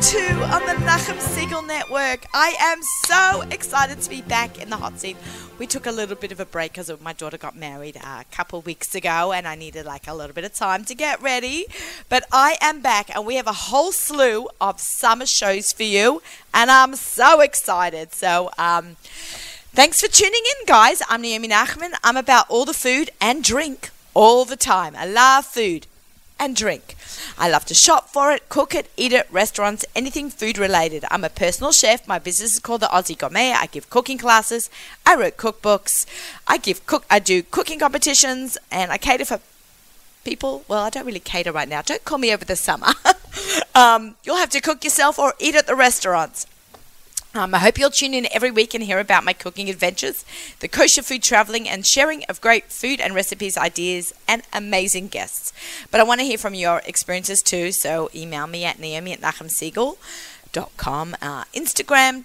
two on the Nachum Segal Network. I am so excited to be back in the hot seat. We took a little bit of a break because my daughter got married a couple weeks ago and I needed like a little bit of time to get ready. But I am back and we have a whole slew of summer shows for you and I'm so excited. So, um, thanks for tuning in, guys. I'm Naomi Nachman. I'm about all the food and drink all the time. I love food and drink. I love to shop for it, cook it, eat it, restaurants, anything food related. I'm a personal chef. My business is called the Aussie Gourmet. I give cooking classes, I write cookbooks, I give cook I do cooking competitions and I cater for people. Well, I don't really cater right now. Don't call me over the summer. um, you'll have to cook yourself or eat at the restaurants. Um, I hope you'll tune in every week and hear about my cooking adventures, the kosher food traveling, and sharing of great food and recipes, ideas, and amazing guests. But I want to hear from your experiences too, so email me at naomi at nachumsegal.com, uh, Instagram,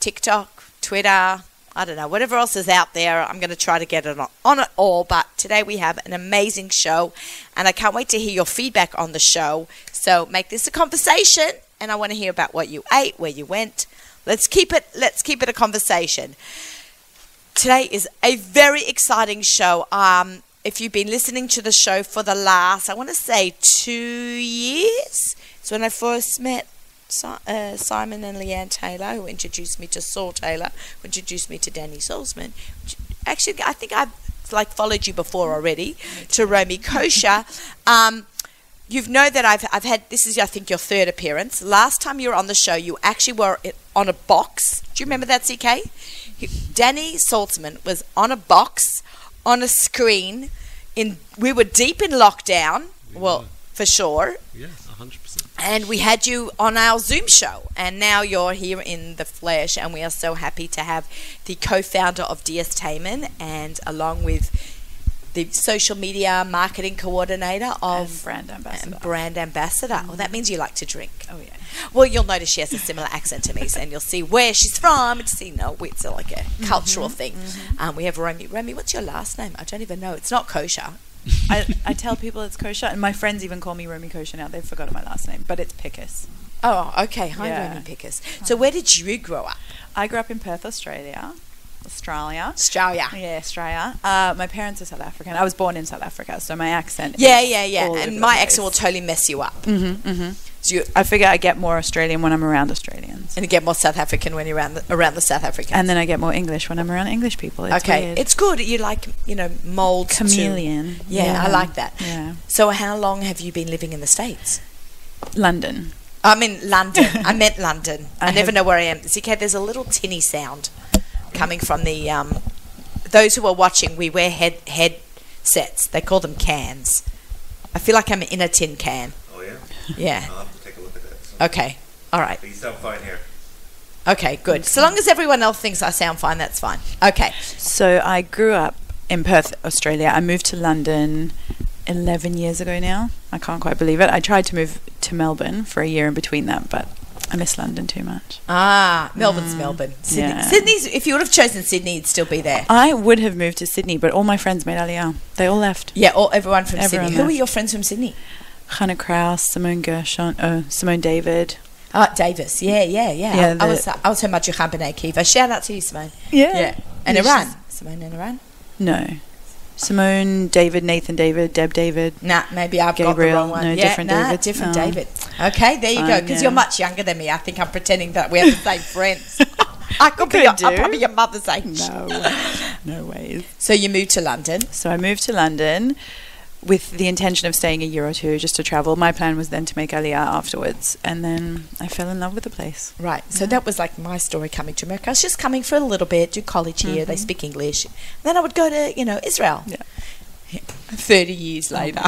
TikTok, Twitter, I don't know, whatever else is out there. I'm going to try to get it on, on it all. But today we have an amazing show, and I can't wait to hear your feedback on the show. So make this a conversation, and I want to hear about what you ate, where you went Let's keep it let's keep it a conversation. Today is a very exciting show. Um, if you've been listening to the show for the last, I want to say two years, it's when I first met uh, Simon and Leanne Taylor, who introduced me to Saul Taylor, who introduced me to Danny Salzman. Actually, I think I've like followed you before already to Romy Kosher. Um, you know that I've, I've had this is I think your third appearance. Last time you were on the show, you actually were on a box. Do you remember that, CK? Danny Saltzman was on a box on a screen. In we were deep in lockdown. We well, were. for sure. Yeah, hundred percent. And we had you on our Zoom show, and now you're here in the flesh, and we are so happy to have the co-founder of DS Taman, and along with the social media marketing coordinator of and brand ambassador. And brand ambassador. Mm. Well, that means you like to drink. Oh yeah. Well, you'll notice she has a similar accent to me, and you'll see where she's from. It's you know, it's like a mm-hmm. cultural thing. Mm-hmm. Um, we have Romy. Romy, what's your last name? I don't even know. It's not kosher. I, I tell people it's kosher, and my friends even call me Romy Kosher now. They've forgotten my last name, but it's Pickus. Oh, okay. Hi, yeah. Romy Pickus. So, where did you grow up? I grew up in Perth, Australia. Australia. Australia. Yeah, Australia. Uh, my parents are South African. I was born in South Africa, so my accent. Yeah, yeah, yeah. And my accent will totally mess you up. Mm-hmm, mm-hmm. So you, I figure I get more Australian when I'm around Australians, and you get more South African when you're around the, around the South Africans, and then I get more English when I'm around English people. It's okay, weird. it's good. You like you know mold chameleon. To, yeah, yeah, I like that. Yeah. So how long have you been living in the states? London. I'm in London. I meant London. I, I never know where I am. CK, there's a little tinny sound coming from the um, those who are watching. We wear head headsets. They call them cans. I feel like I'm in a tin can. Oh yeah. Yeah. I'll have to take a look at that. Okay. All right. But you sound fine here. Okay, good. So long as everyone else thinks I sound fine, that's fine. Okay. So I grew up in Perth, Australia. I moved to London 11 years ago now. I can't quite believe it. I tried to move to Melbourne for a year in between that, but I miss London too much. Ah, Melbourne's mm, Melbourne. Sydney. Yeah. Sydney's. If you would have chosen Sydney, you'd still be there. I would have moved to Sydney, but all my friends made Aliyah. They all left. Yeah, all everyone from everyone Sydney. Left. Who are your friends from Sydney? Hannah Kraus, Simone Gershon, oh, Simone David. Ah, Davis. Yeah, yeah, yeah. yeah I, I was I was her B'nai Akiva. Shout out to you, Simone. Yeah. Yeah. And yeah, Iran. Simone and Iran. No. Simone, David, Nathan, David, Deb, David. Nah, maybe I've Gabriel, got the wrong one. No, yeah, different nah, David. different oh. David. Okay, there you go. Because yeah. you're much younger than me. I think I'm pretending that we're the same friends. I could be. Your, I'm probably your mother's age. No, no ways. So you moved to London. So I moved to London with the intention of staying a year or two just to travel. My plan was then to make Aliyah afterwards, and then I fell in love with the place. Right. So yeah. that was like my story coming to America. I was just coming for a little bit, do college here. Mm-hmm. They speak English. Then I would go to you know Israel. Yeah. 30 years later.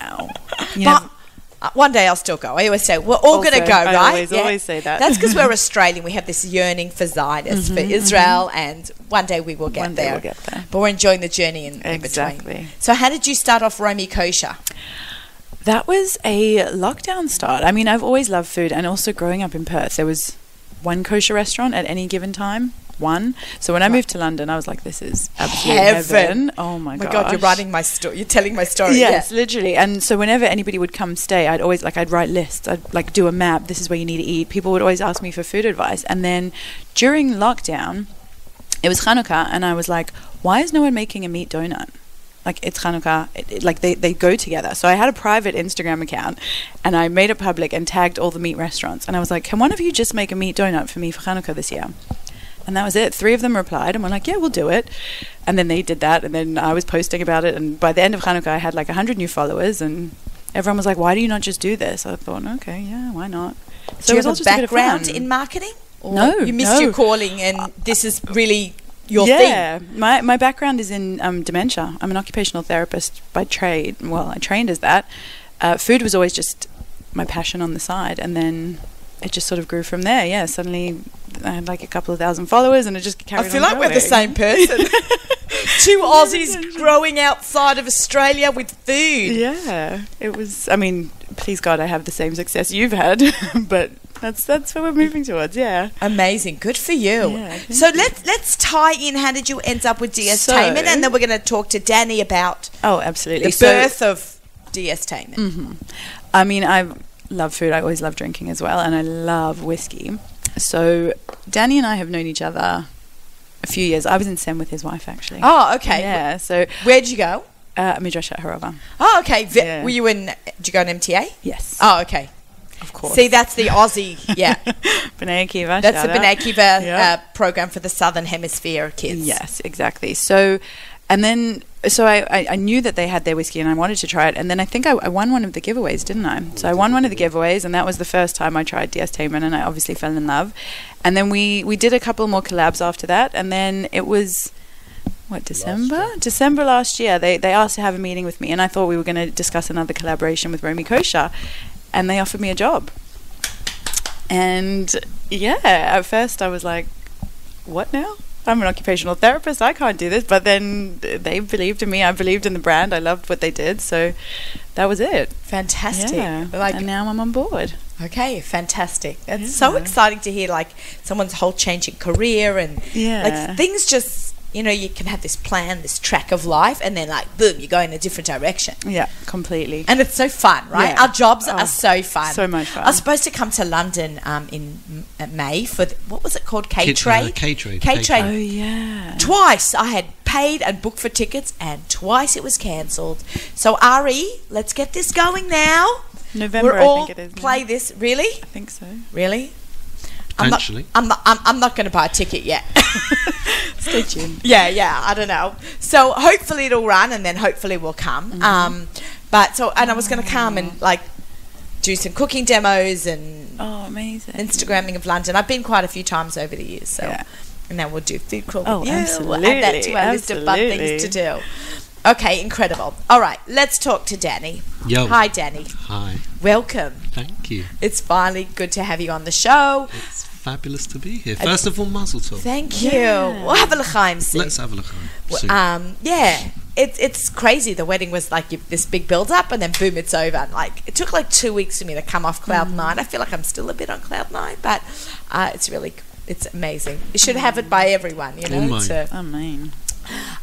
wow. but uh, one day I'll still go. I always say, we're all going to go, right? Always, yeah. always say that. That's because we're Australian. We have this yearning for Zionist, mm-hmm, for. Israel, mm-hmm. and one day we will get one there. We'll get there. But we're enjoying the journey in, exactly. in between. So how did you start off Romy Kosher? That was a lockdown start. I mean, I've always loved food, and also growing up in Perth, there was one kosher restaurant at any given time one. So when I moved to London, I was like, "This is absolute heaven!" Oh my, Oh my gosh. god, you're writing my story. You're telling my story. Yes, Yeah. literally. And so whenever anybody would come stay, I'd always like I'd write lists. I'd like do a map. This is where you need to eat. People would always ask me for food advice. And then during lockdown, it was Hanukkah, and I was like, why is no one making a meat donut? Like it's Hanukkah, it, it- like they, they go together. So I had a private Instagram account, and I made it public and tagged all the meat restaurants. And I was like, can one of you just make a meat donut for me for Hanukkah this year? And that was it. Three of them replied, and we're like, "Yeah, we'll do it." And then they did that, and then I was posting about it. And by the end of Hanukkah, I had like hundred new followers, and everyone was like, "Why do you not just do this?" I thought, "Okay, yeah, why not?" Do it you was all have a just background fun. in marketing? Or No, You missed no. your calling, and this is really your thing? yeah, thing. my my background is in um, dementia. I'm an occupational therapist by trade. Well, I trained as that. Uh, food was always just my passion on the side, and then it just sort of grew from there. Yeah, suddenly I had like a couple of thousand followers, and it just carried on. I feel like we're the same person. Two Aussies growing outside of Australia with food. Yeah, it was. I mean, please God, I have the same success you've had, but that's that's what we're moving towards. Yeah. Amazing, good for you. Yeah, so let's let's tie in. How did you end up with DS So-? And then we're going to talk to Danny about Oh, absolutely. the birth of DS Tainment. hmm I mean, I love food. I always love drinking as well, and I love whiskey. So Danny and I have known each other a few years. I was in Sem with his wife actually. Oh, okay. Yeah. So Where'd you go? uh, Midreshet HaRova. Oh, okay. Vi- Yeah. Were you in? Did you go on MTA? Yes. Oh, okay. of course. See, that's the Aussie. Yeah, B'nai Akiva. that's the. B'nai Akiva Yeah. uh, program for the Southern Hemisphere kids. Yes, exactly. So, and then, so I, I, I knew that they had their whiskey and I wanted to try it. And then I think I, I won one of the giveaways, didn't I? So I won one of the giveaways, and that was the first time I tried DS Tainment, and I obviously fell in love. And then we, we did a couple more collabs after that, and then it was. What December? year. December last year. They they asked to have a meeting with me, and I thought we were going to discuss another collaboration with Romy Kosher, and they offered me a job. And yeah, at first I was like, what now? I'm an occupational therapist. I can't do this. But then they believed in me. I believed in the brand. I loved what they did. So that was it. Fantastic. Yeah. Like, and now I'm on board. okay, fantastic. It's so exciting to hear like someone's whole change in career and Yeah. like things just you know you can have this plan, this track of life, and then like boom, you go in a different direction. Yeah, completely. And it's so fun, right? Yeah. Our jobs Oh, are so fun. so much fun. I was supposed to come to London um, in uh, May for the, what was it called? K Kid- Trade. uh, K-Trade, K Trade. oh yeah. Twice I had paid and booked for tickets, and twice it was cancelled. So Ari, let's get this going now. November, We're all I think it is. now. play this. Really, I think so. really. I'm not, I'm not. I'm, I'm not going to buy a ticket yet. Stay tuned. yeah, yeah. I don't know. So hopefully it'll run, and then hopefully we'll come. Mm-hmm. Um, but so, and I was going to come and like do some cooking demos and Oh, amazing. Instagramming of London. I've been quite a few times over the years. So, Yeah. and now we'll do food crawl. Oh, with you. We'll add that to absolutely, our list of fun things to do. Okay, incredible. All right, let's talk to Danny. Yo. Hi, Danny. Hi. Welcome. Thank you. It's finally good to have you on the show. It's fabulous to be here. First of all, Mazel Tov. Thank you. Yeah. We'll have a l'chaim soon. Let's have a look. Well. Um, yeah, it's it's crazy. The wedding was like this big build up, and then boom, it's over. And like it took like two weeks for me to come off cloud nine. I feel like I'm still a bit on cloud nine, but uh, it's really it's amazing. You should have it by everyone, you know. Oh my. to- I mean,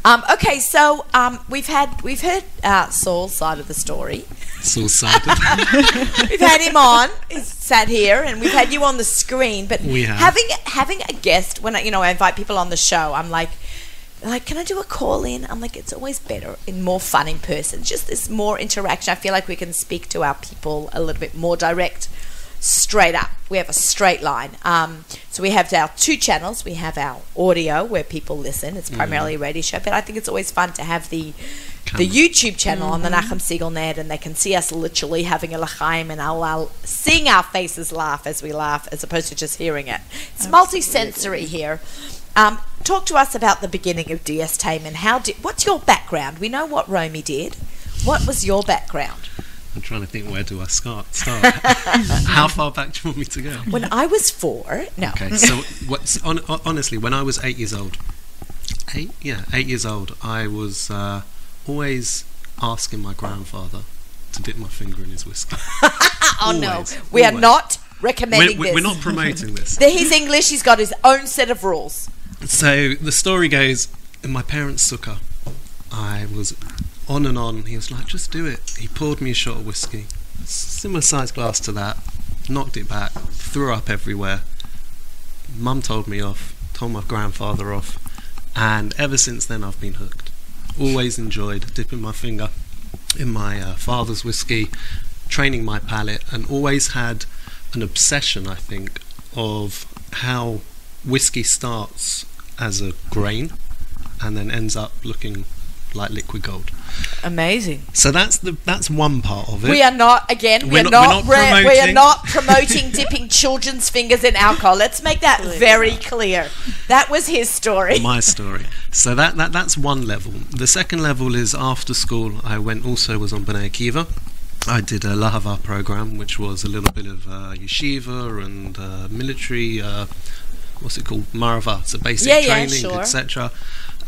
um, okay, so um, we've had we've heard uh, Saul's side of the story. it's all sided. We've had him on. He's sat here, and we've had you on the screen. But We have. having having a guest when I, you know I invite people on the show, I'm like, like, can I do a call in? I'm like, it's always better and more fun in person. Just this more interaction. I feel like we can speak to our people a little bit more direct, straight up. We have a straight line. Um, so we have our two channels. We have our audio where people listen. It's primarily a radio show, but I think it's always fun to have the the YouTube channel on the Nachum Segal net, and they can see us literally having a lachaim, and I'll, I'll seeing our faces laugh as we laugh, as opposed to just hearing it. It's multi-sensory here. Um, talk to us about the beginning of DS and How did? What's your background? We know what Romy did. What was your background? I'm trying to think where do I start? Start. How far back do you want me to go? When I was four, no. Okay, so what's on, honestly, when I was eight years old, eight, yeah, eight years old, I was uh, always asking my grandfather to dip my finger in his whiskey. oh no, Always, we are always. not We're, recommending we're, this. we're not promoting this. He's English. He's got his own set of rules. So the story goes, my parents' took her. I was on and on. He was like, just do it. He poured me a shot of whiskey, similar sized glass to that, knocked it back, threw up everywhere. Mum told me off, told my grandfather off, and ever since then I've been hooked. Always enjoyed dipping my finger in my uh, father's whiskey, training my palate, and always had an obsession, I think, of how whiskey starts as a grain and then ends up looking like liquid gold. Amazing. So that's the that's one part of it. We are not again. We're We're, not- not. we're not re- we are promoting- not promoting dipping children's fingers in alcohol. Let's make that very clear. That was his story. my story. So that, that that's one level. The second level is after school. I went also was on B'nai Akiva. I did a Lahava program, which was a little bit of uh, yeshiva and uh, military. Uh, what's it called? Marva. So basic Yeah, yeah, training, sure. etc.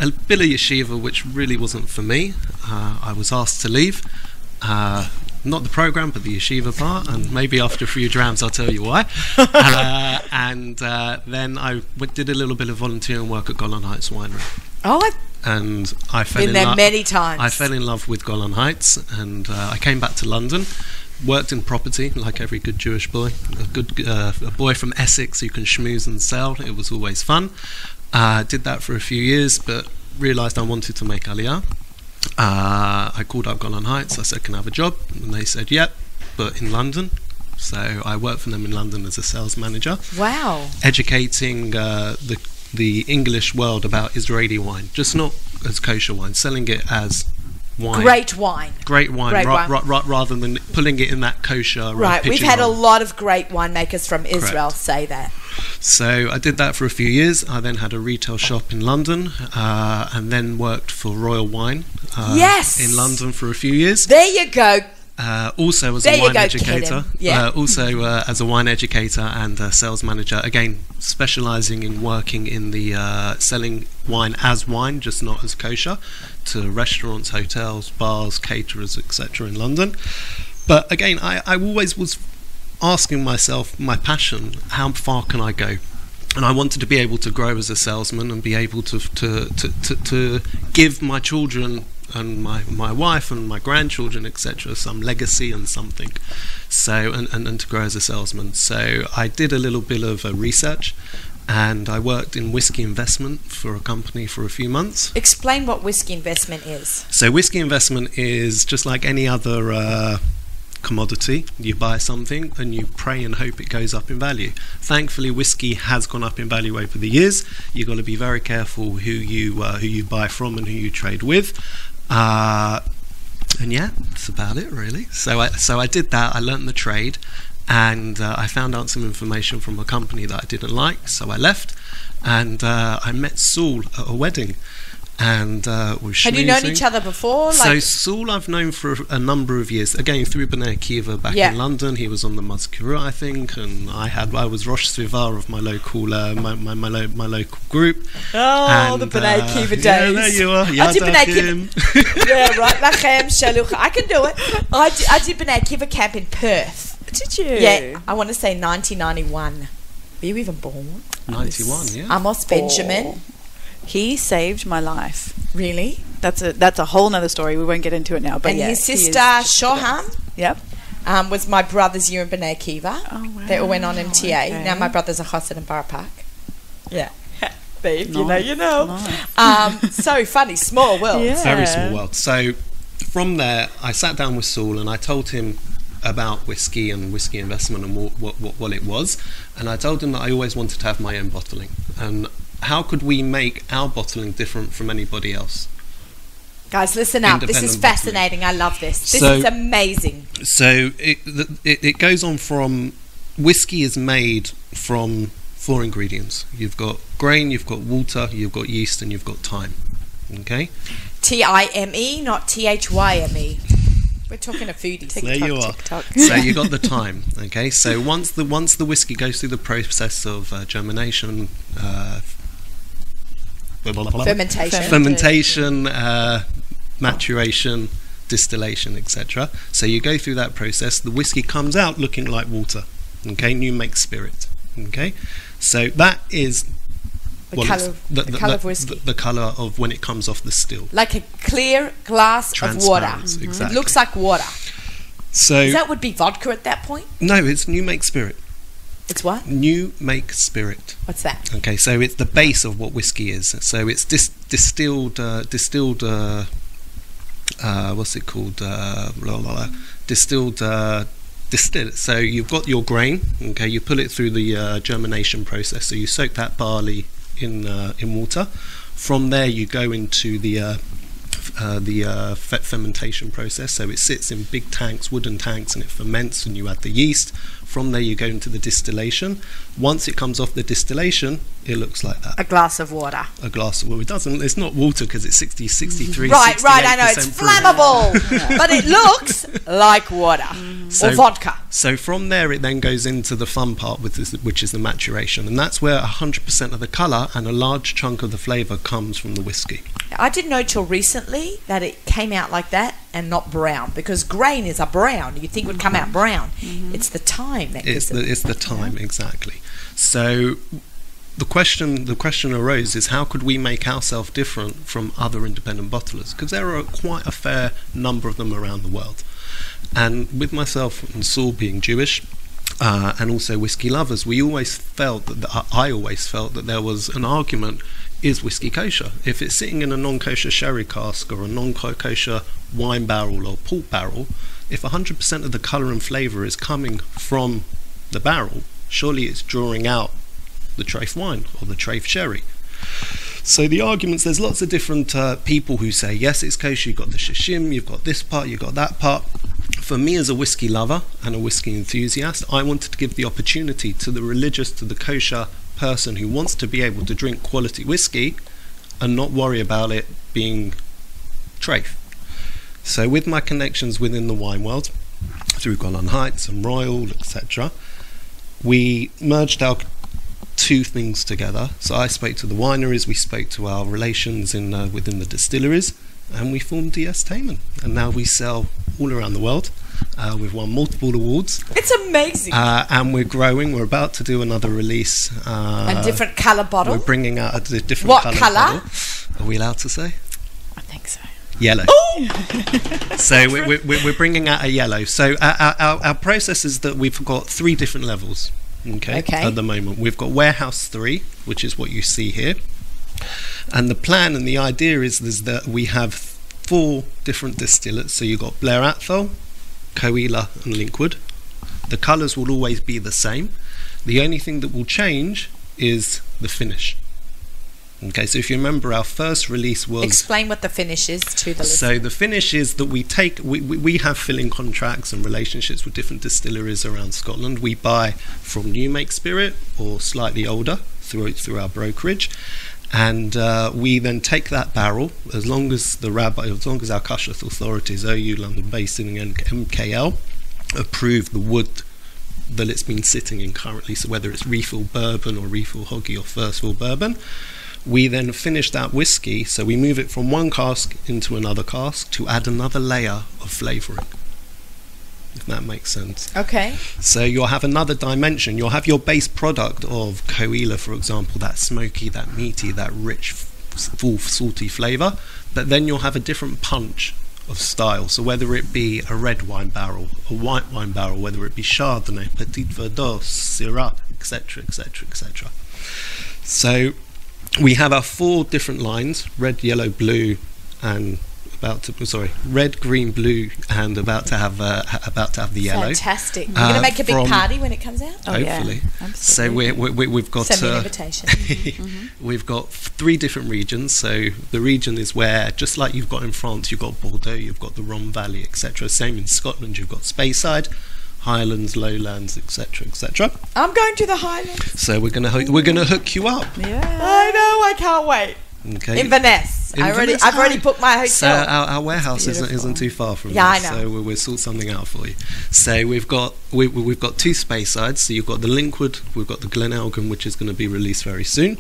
A bit of yeshiva, which really wasn't for me. Uh, I was asked to leave. Uh, not the program, but the yeshiva part, and maybe after a few drams, I'll tell you why. uh, and uh, then I w- did a little bit of volunteering work at Golan Heights Winery, Oh, I've and I fell been in there love. many times. I fell in love with Golan Heights, and uh, I came back to London. Worked in property like every good Jewish boy, a good uh, a boy from Essex who can schmooze and sell. It was always fun. Uh, did that for a few years, but realised I wanted to make Aliyah. Uh, I called up Golan Heights. I said, "Can I have a job?" And they said, "Yep, but in London." So I worked for them in London as a sales manager wow. educating uh, the the English world about Israeli wine, just not as kosher wine, selling it as wine, Great wine. great wine, Great ra- wine. ra- ra- rather than pulling it in that kosher. uh, Right. We've had a lot of great winemakers from Israel Correct. say that. So I did that for a few years. I then had a retail shop in London, uh, and then worked for Royal Wine. Uh, Yes! in London for a few years. There you go. Uh, also as There a wine go, educator. Yeah. Uh, also uh, as a wine educator and a sales manager. Again, specialising in working in the uh, selling wine as wine, just not as kosher, to restaurants, hotels, bars, caterers, etc. in London. But again, I, I always was asking myself my passion: how far can I go? And I wanted to be able to grow as a salesman and be able to to, to, to, to give my children and my, my wife and my grandchildren, etc., some legacy and something. So, and, and, and to grow as a salesman. So, I did a little bit of uh, research and I worked in whiskey investment for a company for a few months. Explain what whiskey investment is. So, whiskey investment is just like any other uh, commodity. You buy something and you pray and hope it goes up in value. Thankfully, whiskey has gone up in value over the years. You've got to be very careful who you uh, who you buy from and who you trade with. Uh, and yeah, that's about it really. So I so I did that. I learned the trade, and uh, I found out some information from a company that I didn't like. So I left, and uh, I met Saul at a wedding, and uh, we were Had you known each other before? So Saul, I've known for a number of years. Again, through B'nai Akiva back Yeah. in London, he was on the Mazkura, I think, and I had I was Rosh Svivar of my local uh, my, my, my, lo- my local group. oh, the And, B'nai uh, Akiva days. Yeah, there you are. I did B'nai Akiva. Yadachim. yeah, right. Lachem, Shalucha. I can do it. I did, I did B'nai Akiva camp in Perth. Did you? Yeah, I want to say 1991. Were you even born? 91, yeah. Amos Benjamin. He saved my life. Really? That's a that's a whole nother story. We won't get into it now. But and yeah, his sister Shoham. Yep. um, was my brother's year in B'nai Akiva. Oh wow. They all went on MTA. Okay. Now my brother's a chassid in Borough Park. Yeah. Babe, you know, you know. nice. Um, so funny, small world. Yeah. Very small world. So from there, I sat down with Saul and I told him about whiskey and whiskey investment and what, what, what, what it was. And I told him that I always wanted to have my own bottling. And how could we make our bottling different from anybody else? Guys, listen up. This is Independent bottling. fascinating. I love this. This So- is amazing. So it, it, it goes on from whiskey is made from four ingredients. You've got grain, you've got water, you've got yeast, and you've got thyme. Okay? T I M E, not T H Y M E. We're talking to foodies. There you are. TikTok. so you got the time. Okay, so once the once the whiskey goes through the process of uh, germination, uh, Fermentation. fermentation, uh, maturation, distillation, etc. So you go through that process. The whiskey comes out looking like water. Okay, and you make spirit. Okay, so that is The Well, colour it's of- the colour of whiskey. The, the color of when it comes off the still. Like a clear glass of water. It exactly. looks like water. So That would be vodka at that point. no, it's new make spirit. It's what? New make spirit. What's that? Okay, so it's the base of what whiskey is. So it's dis- distilled, uh, distilled. Uh, uh, what's it called? Uh, blah, blah, blah. Distilled. Uh, distill. So you've got your grain. Okay, you pull it through the uh, germination process. So you soak that barley in uh, in water. From there, you go into the uh, uh, the uh, fe- fermentation process. So it sits in big tanks, wooden tanks, and it ferments. And you add the yeast. From there, you go into the distillation. Once it comes off the distillation, it looks like that. A glass of water. A glass of water. it doesn't. It's not water because it's 60, 63, mm-hmm. Right, right. I know it's flammable, but it looks like water mm-hmm. So- or vodka. So from there, it then goes into the fun part, with this, which is the maturation, and that's where 100% of the colour and a large chunk of the flavour comes from the whiskey. I didn't know till recently that it came out like that and not brown because grain is a brown. You'd think it would come out brown. It's the time that It's the it. it's the time exactly. So the question the question arose is how could we make ourselves different from other independent bottlers? Because there are quite a fair number of them around the world. And with myself and Saul being Jewish, uh, and also whiskey lovers, we always felt that the, I always felt that there was an argument: is whiskey kosher? If it's sitting in a non-kosher sherry cask or a non-kosher wine barrel or port barrel, if 100% of the colour and flavour is coming from the barrel, surely it's drawing out the Trafe wine or the Trafe sherry. So the arguments, there's lots of different uh, people who say, yes, it's kosher, you've got the shishim, you've got this part, you've got that part. For me as a whiskey lover and a whiskey enthusiast, I wanted to give the opportunity to the religious, to the kosher person who wants to be able to drink quality whiskey and not worry about it being Trafe. So with my connections within the wine world, through Golan Heights and Royal, etc., we merged our two things together. So I spoke to the wineries, we spoke to our relations in uh, within the distilleries, and we formed DS Taman. And now we sell all around the world. Uh, we've won multiple awards, It's amazing. uh, and we're growing. We're about to do another release. Uh, a different colour bottle. We're bringing out a different What colour colour? Are we allowed to say? I think so. Yellow. so we're, we're, we're bringing out a yellow. So our, our, our- our process is that we've got three different levels. Okay, Okay. At the moment, we've got warehouse three, which is what you see here, and the plan and the idea is, is that we have four different distillates. So you've got Blair Athol, Caol Ila, and Linkwood. The colours will always be the same. The only thing that will change is the finish. Okay, so if you remember, our first release was Explain what the finish is to the listener. so the finish is that we take we, we, we have filling contracts and relationships with different distilleries around Scotland. We buy from new make spirit or slightly older through through our brokerage, and uh, we then take that barrel as long as the rabbi, as long as our Kashrut authorities, OU London Beis Din and MKL, approve the wood that it's been sitting in currently. So whether it's refill bourbon or refill hoggy or first fill bourbon. We then finish that whiskey, so we move it from one cask into another cask to add another layer of flavouring. If that makes sense. okay. So you'll have another dimension. You'll have your base product of Caol Ila, for example, that smoky, that meaty, that rich, full, salty flavour. But then you'll have a different punch of style. So whether it be a red wine barrel, a white wine barrel, whether it be Chardonnay, Petit Verdot, Syrah, etc., etc., etc. So we have our four different lines: red, yellow, blue, and about to sorry, red, green, blue, and about to have uh, about to have the yellow. Fantastic. You're Uh, going to make a big from- party when it comes out? Oh, yeah. Hopefully. So Absolutely. we, we, we've got Send me an uh, invitation. we've got three different regions. So the region is where, just like you've got in France, you've got Bordeaux, you've got the Rhone Valley, etc. Same in Scotland, you've got Speyside, Highlands, Lowlands, etc., etc. I'm going to the Highlands. So we're gonna ho- we're gonna hook you up. Yeah. I know. I can't wait. Okay. Inverness. I already, I've already booked my hotel. So our, our warehouse isn't, isn't too far from Yeah, I know. so we'll, we'll sort something out for you. So we've got we, we've got two Speysides. So you've got the Linkwood, we've got the Glen Elgin, which is going to be released very soon.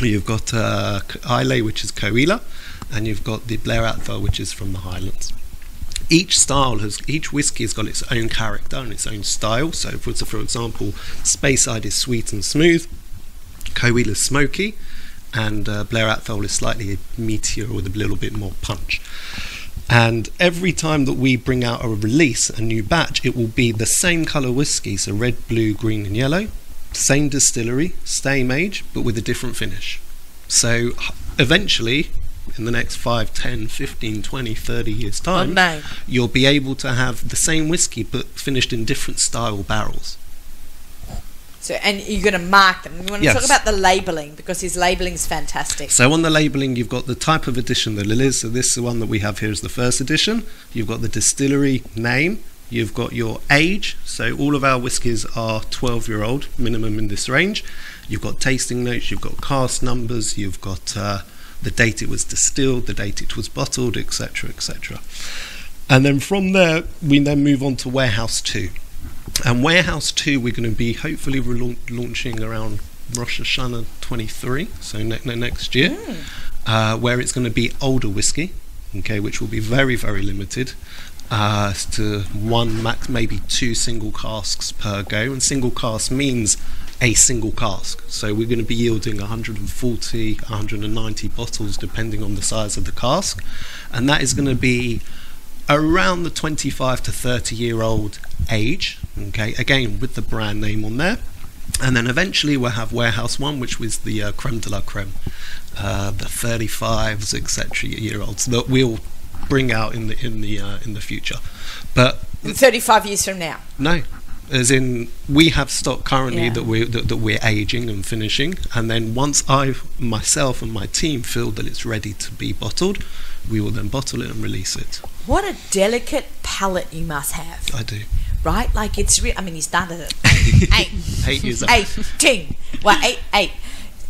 You've got uh, Islay, which is Caol Ila, and you've got the Blair Athol, which is from the Highlands. Each style has each whiskey has got its own character and its own style. So, for, so for example, Speyside is sweet and smooth, Caol Ila's smoky, and uh, Blair Athol is slightly meatier with a little bit more punch. And every time that we bring out a release, a new batch, it will be the same colour whiskey, so red, blue, green, and yellow, same distillery, same age, but with a different finish. So eventually, in the next 5, 10, 15, 20, 30 years' time, mate. you'll be able to have the same whiskey but finished in different style barrels. So, and you're going to mark them. You want to Yes. talk about the labeling because his labeling is fantastic. So on the labelling, you've got the type of edition that it is. So this is the one that we have here is the first edition. You've got the distillery name. You've got your age. So all of our whiskies are 12 year old minimum in this range. You've got tasting notes. You've got cask numbers. You've got uh, the date it was distilled, the date it was bottled, etc., etc. And then from there, we then move on to warehouse two. And warehouse two, we're going to be hopefully relaun- launching around Rosh Hashanah 23, so ne- ne- next year, uh, where it's going to be older whiskey, okay, which will be very, very limited. Uh, to one max, maybe two single casks per go, and single cask means a single cask. So we're going to be yielding 140, 190 bottles, depending on the size of the cask, and that is going to be around the 25 to 30 year old age okay again with the brand name on there. And then eventually we'll have warehouse one which was the uh, creme de la creme uh, the 35s etc year olds that we'll bring out in the in the uh, in the future. But 35 years from now. no. As in we have stock currently Yeah. that we that, that we're aging and finishing. And then once I myself and my team feel that it's ready to be bottled we will then bottle it and release it. What a delicate palate you must have, I do right? Like it's real. I mean, he started at eight, eight years old eight, ting. Well, eight, eight.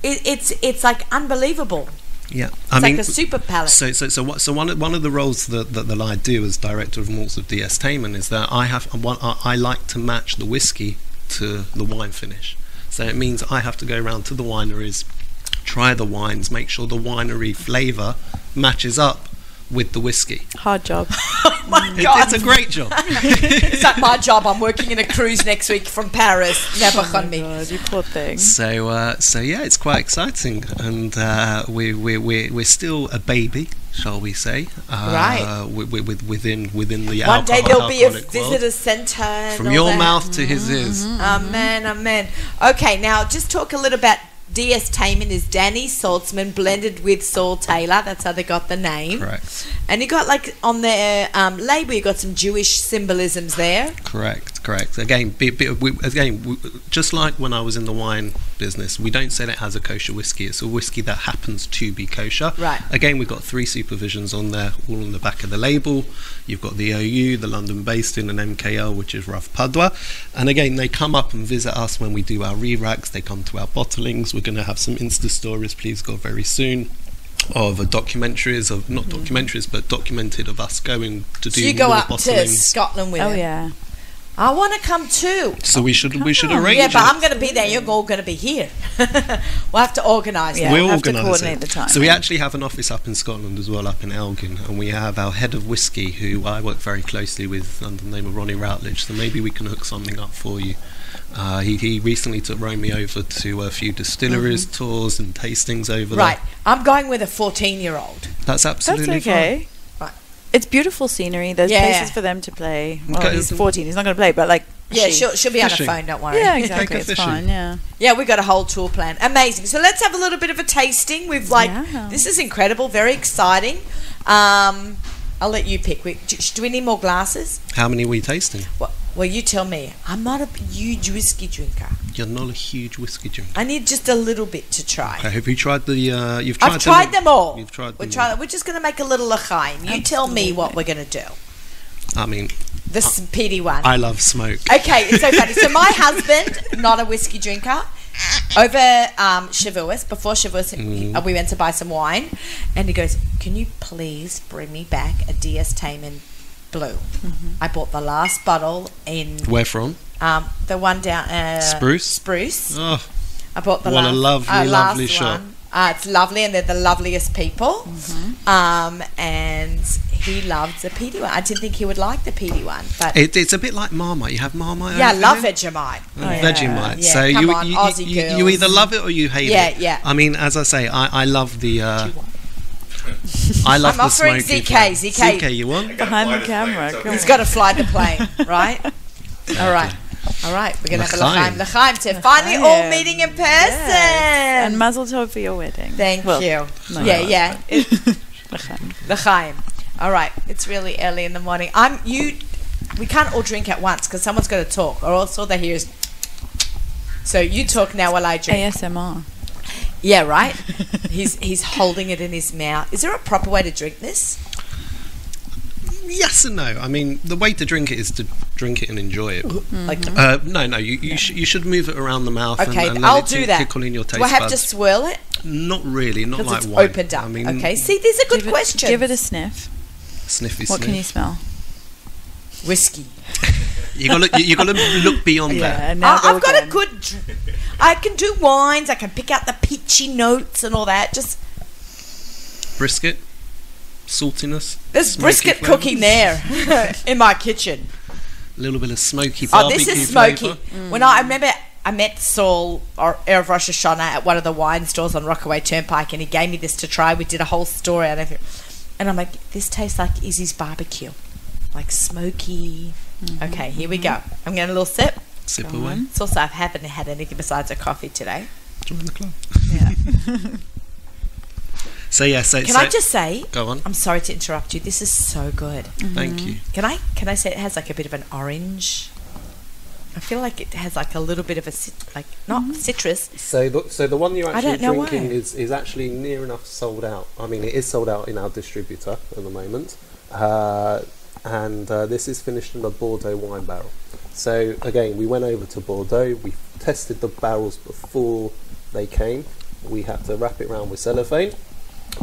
It, it's it's like unbelievable. Yeah, It's I mean, like a super palate. so so so what? So one of, one of the roles that, that that I do as director of malts of DS Taman is that I have one, I, I like to match the whiskey to the wine finish. So it means I have to go around to the wineries, try the wines, make sure the winery flavour matches up with the whiskey. Hard job. oh my It- god! it's a great job. It's like my job. I'm working in a cruise next week from Paris. Never Oh on me. God, you poor thing. So, uh, so yeah, it's quite exciting, and uh, we we we we're still a baby, shall we say? Uh, Right. With, with, within within the One day there'll be a visitor centre. From your that. mouth to his ears. Amen, amen. Okay, now just talk a little about DS Taman is Danny Saltzman blended with Saul Taylor. That's how they got the name. Correct. And you got like on their um, label, you got some Jewish symbolisms there. Correct, correct. Again, be, be, we, again, we, just like when I was in the wine business, we don't sell it as a kosher whiskey. It's a whiskey that happens to be kosher. Right. Again, we've got three supervisions on there, all on the back of the label. You've got the OU, the London Beis Din, and MKL, which is Rav Padua. And again, they come up and visit us when we do our re-racks. They come to our bottlings. We're going to have some Insta stories, please God, very soon. Of uh, documentaries, of not documentaries, but documented of us going to do Mm-hmm. So you go more up to. Scotland with Oh him. yeah. I want to come too. So we should we should on. arrange Yeah, but it. I'm going to be there. You're all going to be here. we'll have to organise Yeah. that. we'll we'll have to organise coordinate it. the time. So we actually have an office up in Scotland as well, up in Elgin, and we have our head of whiskey, who I work very closely with, under the name of Ronnie Routledge. So maybe we can hook something up for you. Uh, he, he recently took Romy over to a few distilleries tours and tastings over Mm-hmm. Right. I'm going with a 14 year old. That's That's absolutely okay. Right. It's beautiful scenery. There's Yeah. places for them to play. Well, Okay. he's 14. He's not going to play, but like. Yeah, she- she'll, she'll be Fishing. on the phone, don't worry. Yeah, exactly. It's fishing. fine. Yeah. Yeah, we got a whole tour plan. Amazing. So let's have a little bit of a tasting. We've like Yeah. this is incredible, very exciting. Um, I'll let you pick. We, do, do we need more glasses? How many are we tasting? Well, well, you tell me. I'm not a huge whiskey drinker. You're not a huge whiskey drinker. I need just a little bit to try. Okay, have you tried the? Uh, you've tried. I've tried them all. You've tried We're them all. We're just going to make a little lachaim. You tell me what we're going to do. I mean, This PD one. I love smoke. Okay, it's so funny. So my husband, not a whiskey drinker, over um, Shavuos, before Shavuos, Mm. uh, we went to buy some wine, and he goes, "Can you please bring me back a DS Taman Blue?" Mm-hmm. I bought the last bottle in Where from? um, the one down uh, Spruce? Spruce. Oh, I bought the last. What a last, lovely, uh, last lovely shop. one. Uh, it's lovely, and they're the loveliest people. Mm-hmm. Um, and he loved the peaty one. I didn't think he would like the peaty one, but It, it's a bit like Marmite. You have Marmite. yeah, I over love there? Vegemite. Uh, yeah. Vegemite. Yeah, so come you, on, you, Aussie you, you either love it or you hate Yeah, it. Yeah, yeah. I mean, as I say, I, I love the. Uh, I love I'm the offering smoky ZK, flavour. ZK. ZK, you want? Behind the camera. Come He's on. got to fly the plane, right? All right. All right, we're going to have a L'chaim. L'chaim. L'chaim. So finally all meeting in person. And Mazel Tov for your wedding. Thank Well, you. no, yeah, no. yeah. It, L'chaim. L'chaim. All right, it's really early in the morning. I'm you. We can't all drink at once because someone's got to talk, or else all they hear is. So you talk now while I drink. ASMR. Yeah, right. he's he's holding it in his mouth. Is there a proper way to drink this? Yes and no. I mean, the way to drink it is to drink it and enjoy it. Like, Uh, no, no. You you, sh- you should move it around the mouth. okay, and, and I'll do that. Tickle in your taste Do I have buds. to swirl it? Not really. Not Because like it's wine. opened up. I mean, okay, see, these are good give questions. It, give it a sniff. sniffy What sniff. can you smell? whiskey. You got to you got to look beyond that. I, oh, go I've got a good. I can do wines. I can pick out the peachy notes and all that. Just Brisket, saltiness. there's brisket flavour, cooking there in my kitchen. A little bit of smoky Oh, this is smoky. flavour. When I, I remember, I met Saul or Erev Rosh Hashanah at one of the wine stores on Rockaway Turnpike, and he gave me this to try. We did a whole story out of it, and I'm like, "This tastes like Izzy's barbecue, like smoky." Okay, here we go. I'm getting a little sip. Sip Go away. on. It's also I haven't had anything besides a coffee today. Join the club. Yeah. So yeah. So Can so, I just say, go on? I'm sorry to interrupt you. This is so good. Thank you. Can I can I say it has like a bit of an orange? I feel like it has like a little bit of a cit- like not citrus. So, the, so the one you're actually drinking why. is, is actually near enough sold out. I mean, it is sold out in our distributor at the moment, uh, and uh, this is finished in a Bordeaux wine barrel. So again, we went over to Bordeaux. We tested the barrels before they came. We had to wrap it around with cellophane,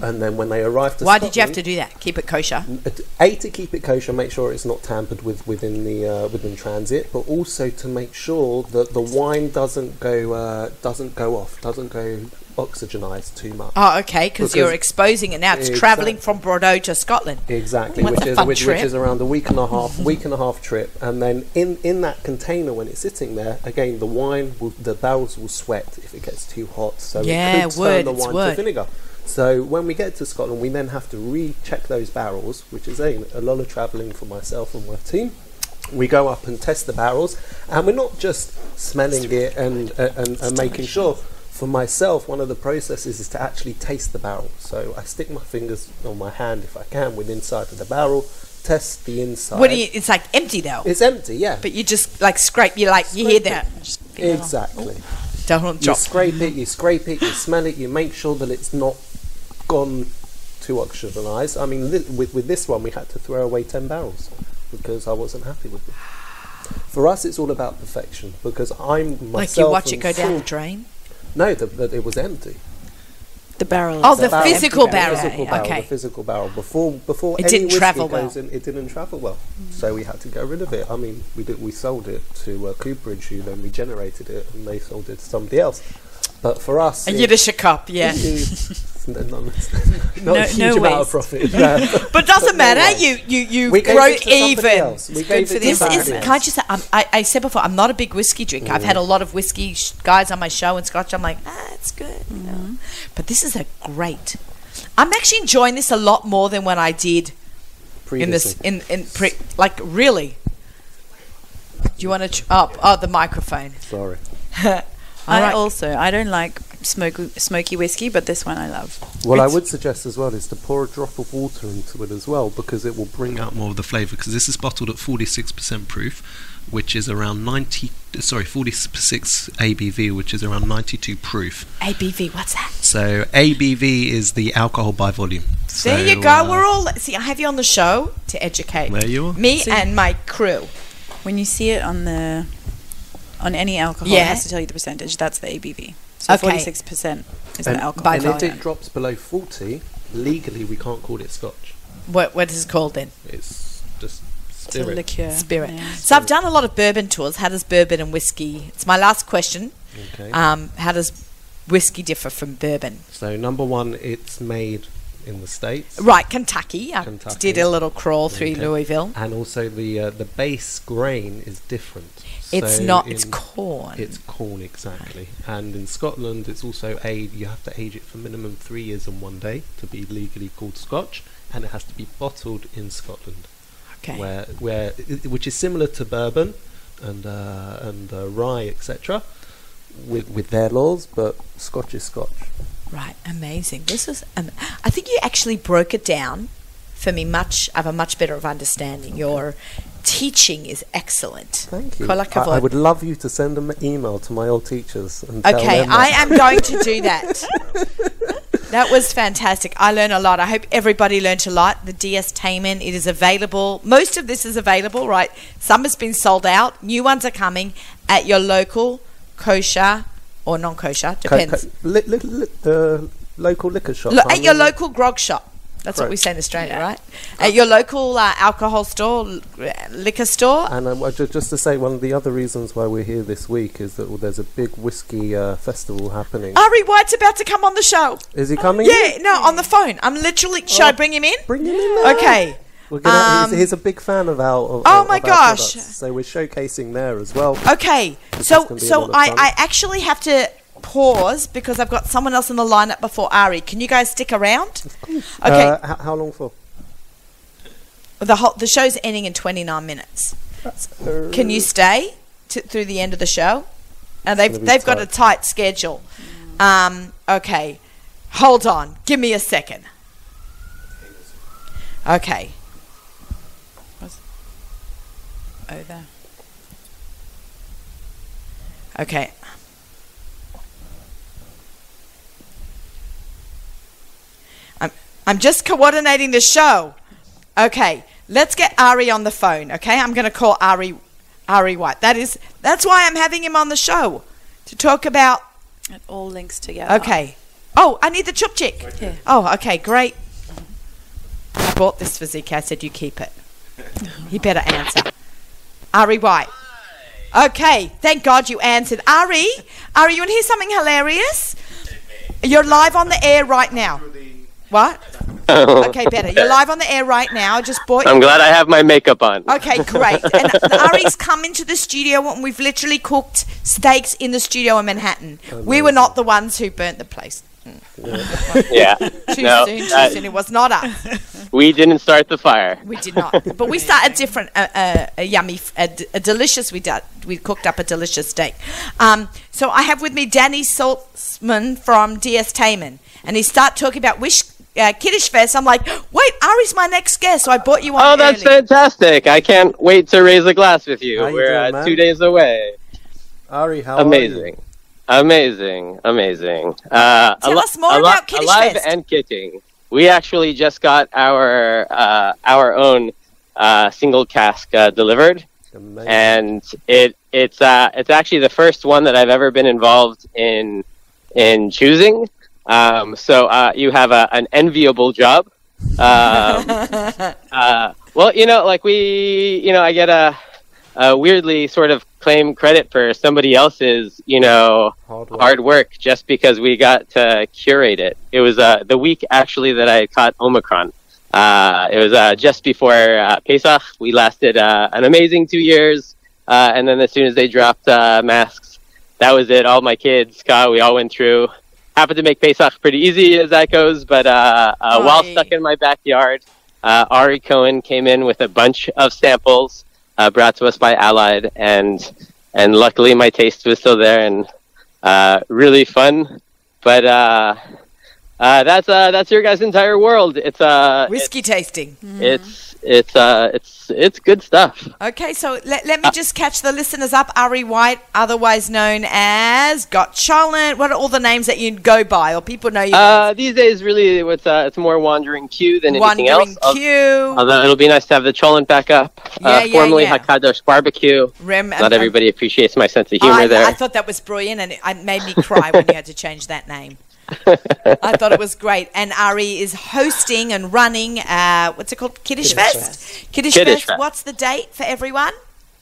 and then when they arrived, to Why did you have to do that? Keep it kosher. a to keep it kosher, make sure it's not tampered with within the uh, within transit, but also to make sure that the wine doesn't go uh, doesn't go off, doesn't go oxygenized too much. Oh, okay, because you're exposing it now. It's Exactly. travelling from Bordeaux to Scotland. Exactly, which is which, which is around a week and a half week and a half trip, and then in in that container when it's sitting there, again the wine will the barrels will sweat if it gets too hot, so Yeah, it could wood, turn the wine to vinegar. So when we get to Scotland, we then have to recheck those barrels, which is a, a lot of travelling for myself and my team. We go up and test the barrels, and we're not just smelling it and uh, and, and making sure. For myself, one of the processes is to actually taste the barrel. So I stick my fingers on my hand, if I can, with inside of the barrel, test the inside. What do you? It's like empty though. It's empty, yeah. but you just like scrape. You like you hear Scrape that? Exactly. Don't drop. You scrape it, you scrape it, you smell it, you make sure that it's not gone too oxygenized. I mean, with with this one, we had to throw away ten barrels because I wasn't happy with it. For us, it's all about perfection because I'm myself. Like you watch it go down the drain. No, the, the, it was empty. The barrel. Oh, is the barrel. physical barrel. The physical yeah, barrel, okay. the physical barrel. Before before It any didn't travel goes well. in, it didn't travel well. So we had to get rid of it. I mean, we did, we sold it to uh, Cooperage, who then regenerated it, and they sold it to somebody else. But for us, A it- Yiddish cup, yeah. it's not, not, not No- a huge no amount of profit. no. But doesn't no matter. way. You you you We gave grow it to somebody even. else. We It's gave good for the This is. Can I just say? I'm, I, I said before, I'm not a big whiskey drinker. I've had a lot of whiskey sh- guys on my show and Scotch. I'm like, ah, it's good, you know. But this is a great. I'm actually enjoying this a lot more than when I did in this Previously. in in pre, like really. Do you want to? Ch- oh, oh, the microphone. Sorry. I Alright. also I don't like smoky smoky whiskey, but this one I love. What I would suggest as well is to pour a drop of water into it as well because it will bring bring out more of the flavour because this is bottled at 46% proof, which is around 90. Sorry, 46 ABV, which is around 92 proof. ABV. What's that? So ABV is the alcohol by volume. there you go. uh, We're all see. I have you on the show to educate There you are. me So- and my crew. When you see it on the on any alcohol, Yeah. it has to tell you the percentage. That's the ABV. So Okay. forty six percent is and, the alcohol. By and if it drops below 40, legally we can't call it scotch. What what is it called then? It's just It's a spirit. liqueur. Spirit. yeah. So I've done a lot of bourbon tours. How does bourbon and whiskey? It's my last question. Okay. Um, how does whiskey differ from bourbon? So number one, it's made in the states. Right, Kentucky. I Kentucky. did a little crawl through Okay. Louisville. And also the uh, the base grain is different. It's So not. It's corn. It's corn exactly, and in Scotland it's also aged. You have to age it for minimum three years and one day to be legally called Scotch, and it has to be bottled in Scotland, okay. where where which is similar to bourbon and uh, and uh, rye etc. With with their laws, but Scotch is Scotch. Right, amazing. This is. Um, I think you actually broke it down for me. Much. I have a much better of understanding. Your teaching is excellent. Thank you. I, I would love you to send an email to my old teachers and tell Okay, I am going to do that. that was fantastic. I learned a lot. I hope everybody learned a lot. The DS Taman, it is available. Most of this is available, right? Some has been sold out. New ones are coming at your local kosher or non-kosher, Co- depends. co- li- li- li- uh, local liquor shop. Lo- at your local grog shop. That's what we say in Australia, right? At your local uh, alcohol store, liquor store. And um, just to say, one of the other reasons why we're here this week is that well, there's a big whiskey uh, festival happening. Ari White's about to come on the show. is he coming? Yeah, no, on the phone. I'm literally. Should I bring him in? Bring him in. There. Okay. We're gonna, Um, he's, he's a big fan of our. Of, Oh of my our gosh. products, so we're showcasing there as well. Okay, so is gonna be a so I. I actually have to pause because I've got someone else in the lineup before Ari. Can you guys stick around? Okay, Uh, h- how long for? the whole the show's ending in 29 minutes. Can you stay t- through the end of the show? And they've they've got a tight. tight schedule. Um, okay, hold on. Give me a second. Okay. Oh, there. Okay. I'm I'm just coordinating the show. Okay, let's get Ari on the phone. Okay, I'm going to call Ari Ari White. That is that's why I'm having him on the show to talk about. It all links together. Okay. Oh, I need the chup chick. Yeah. Oh, okay, great. I bought this for Zeke. I said you keep it. He better answer. Ari White. Okay, thank God you answered. Ari, Ari, you want to hear something hilarious? You're live on the air right now. What? Okay, better. You're live on the air right now. I just bought I'm glad I have my makeup on. Okay, great. And Ari's come into the studio and we've literally cooked steaks in the studio in Manhattan. We were not the ones who burnt the place. Yeah. Too No, soon, too uh, soon. It was not us. We didn't start the fire. We did not. But we started a different, uh, uh, a yummy, f- a, d- a delicious, we did, we cooked up a delicious steak. Um, so I have with me Danny Saltzman from DS Taman. And he start talking about Wish uh, Kiddush Fest. I'm like, wait, Ari's my next guest. So I bought you on Oh, that's early. fantastic! I can't wait to raise a glass with you. How We're doing, uh, two days away. Ari, how are you? Amazing, amazing, amazing. Uh, Tell ali- us more ali- about Kiddush alive Fest. and kicking. We actually just got our uh, our own uh, single cask uh, delivered. Amazing. and it it's uh it's actually the first one that I've ever been involved in in choosing. Um, so uh, you have a, an enviable job. Um, uh, well, you know, like we, you know, I get a, a weirdly sort of claim credit for somebody else's, you know, hard work. hard work just because we got to curate it. It was uh, the week actually that I caught Omicron. Uh, it was uh, just before uh, Pesach. We lasted uh, an amazing two years, uh, and then as soon as they dropped uh, masks, that was it. All my kids, Scott, we all went through. Happened to make Pesach pretty easy as that goes, but uh, uh, while stuck in my backyard, uh, Ari Cohen came in with a bunch of samples uh, brought to us by Allied, and and luckily my taste was still there and uh, really fun. But uh, uh, that's uh, that's your guys' entire world. It's uh, Whiskey tasting. it's it's uh, it's it's good stuff. Okay, so let, let me just catch the listeners up. Ari White, otherwise known as Got Cholent. What are all the names that you go by or people know you Uh, these days, really, it's uh, it's more wandering Que than anything Wandering else. Al- Que. Although it'll be nice to have the Cholent back up. Yeah, uh, yeah, formerly yeah. Hakadosh Barbecue. Rem, Not everybody appreciates my sense of humor I, there. I thought that was brilliant and it, it made me cry when you had to change that name. I thought it was great. And Ari is hosting and running, uh, what's it called? Kiddush, Kiddush Fest? Kiddush, Kiddush Fest. Fest. What's the date for everyone?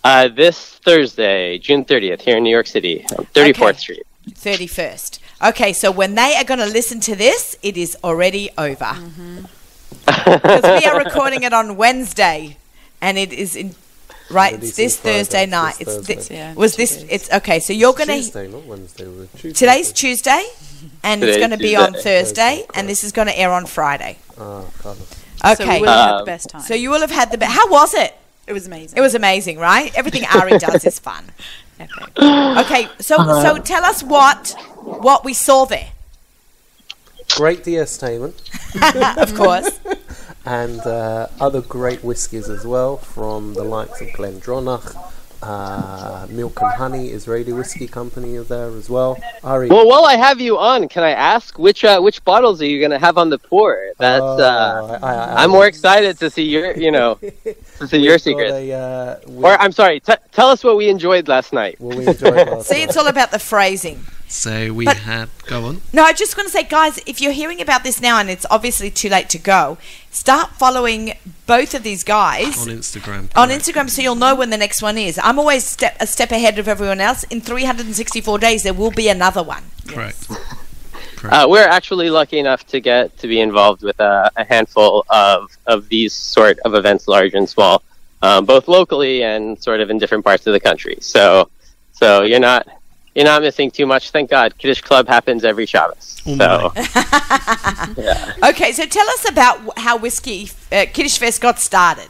Uh, this Thursday, June 30th, here in New York City, 34th Okay. Street. 31st. Okay, so when they are going to listen to this, it is already over. Mm-hmm. Because we are recording it on Wednesday, and it is in right it's this Friday, Thursday this night. It's Thursday. thi- Yeah, was this? days. It's okay. So you're going to Tuesday, not Wednesday. Tuesday. today's Tuesday, and it's going to be on Thursday, Thursday, and this is going to air on Friday. Carlos. So Okay, we will have Um, the best time. so you will have had the. Be- How was it? it was amazing. It was amazing, right? Everything Ari does is fun. epic. Okay, so so tell us what what we saw there. Great de-estamine of course. And uh, other great whiskies as well from the likes of Glendronach, uh, Milk and Honey, Israeli whiskey company is there as well. Ari, Well, while I have you on, can I ask which uh, which bottles are you going to have on the pour? That's Oh, uh, I, I, I'm more excited to see your you know to see your we've got secrets. a, uh, Or I'm sorry, t- tell us what we enjoyed last night. well, we enjoyed last See, night. it's all about the phrasing. So we But- had. Go on. No, I just want to say, guys, if you're hearing about this now and it's obviously too late to go, start following both of these guys On Instagram. on. Instagram so you'll know when the next one is. I'm always step, a step ahead of everyone else. In 364 days, there will be another one. Correct. Uh, we're actually lucky enough to get to be involved with a, a handful of, of these sort of events, large and small, um, both locally and sort of in different parts of the country. So, so you're not you're not missing too much. Thank God, Kiddush Club happens every Shabbos. Oh so, yeah. Okay, so tell us about how Whiskey uh, Kiddush Fest got started.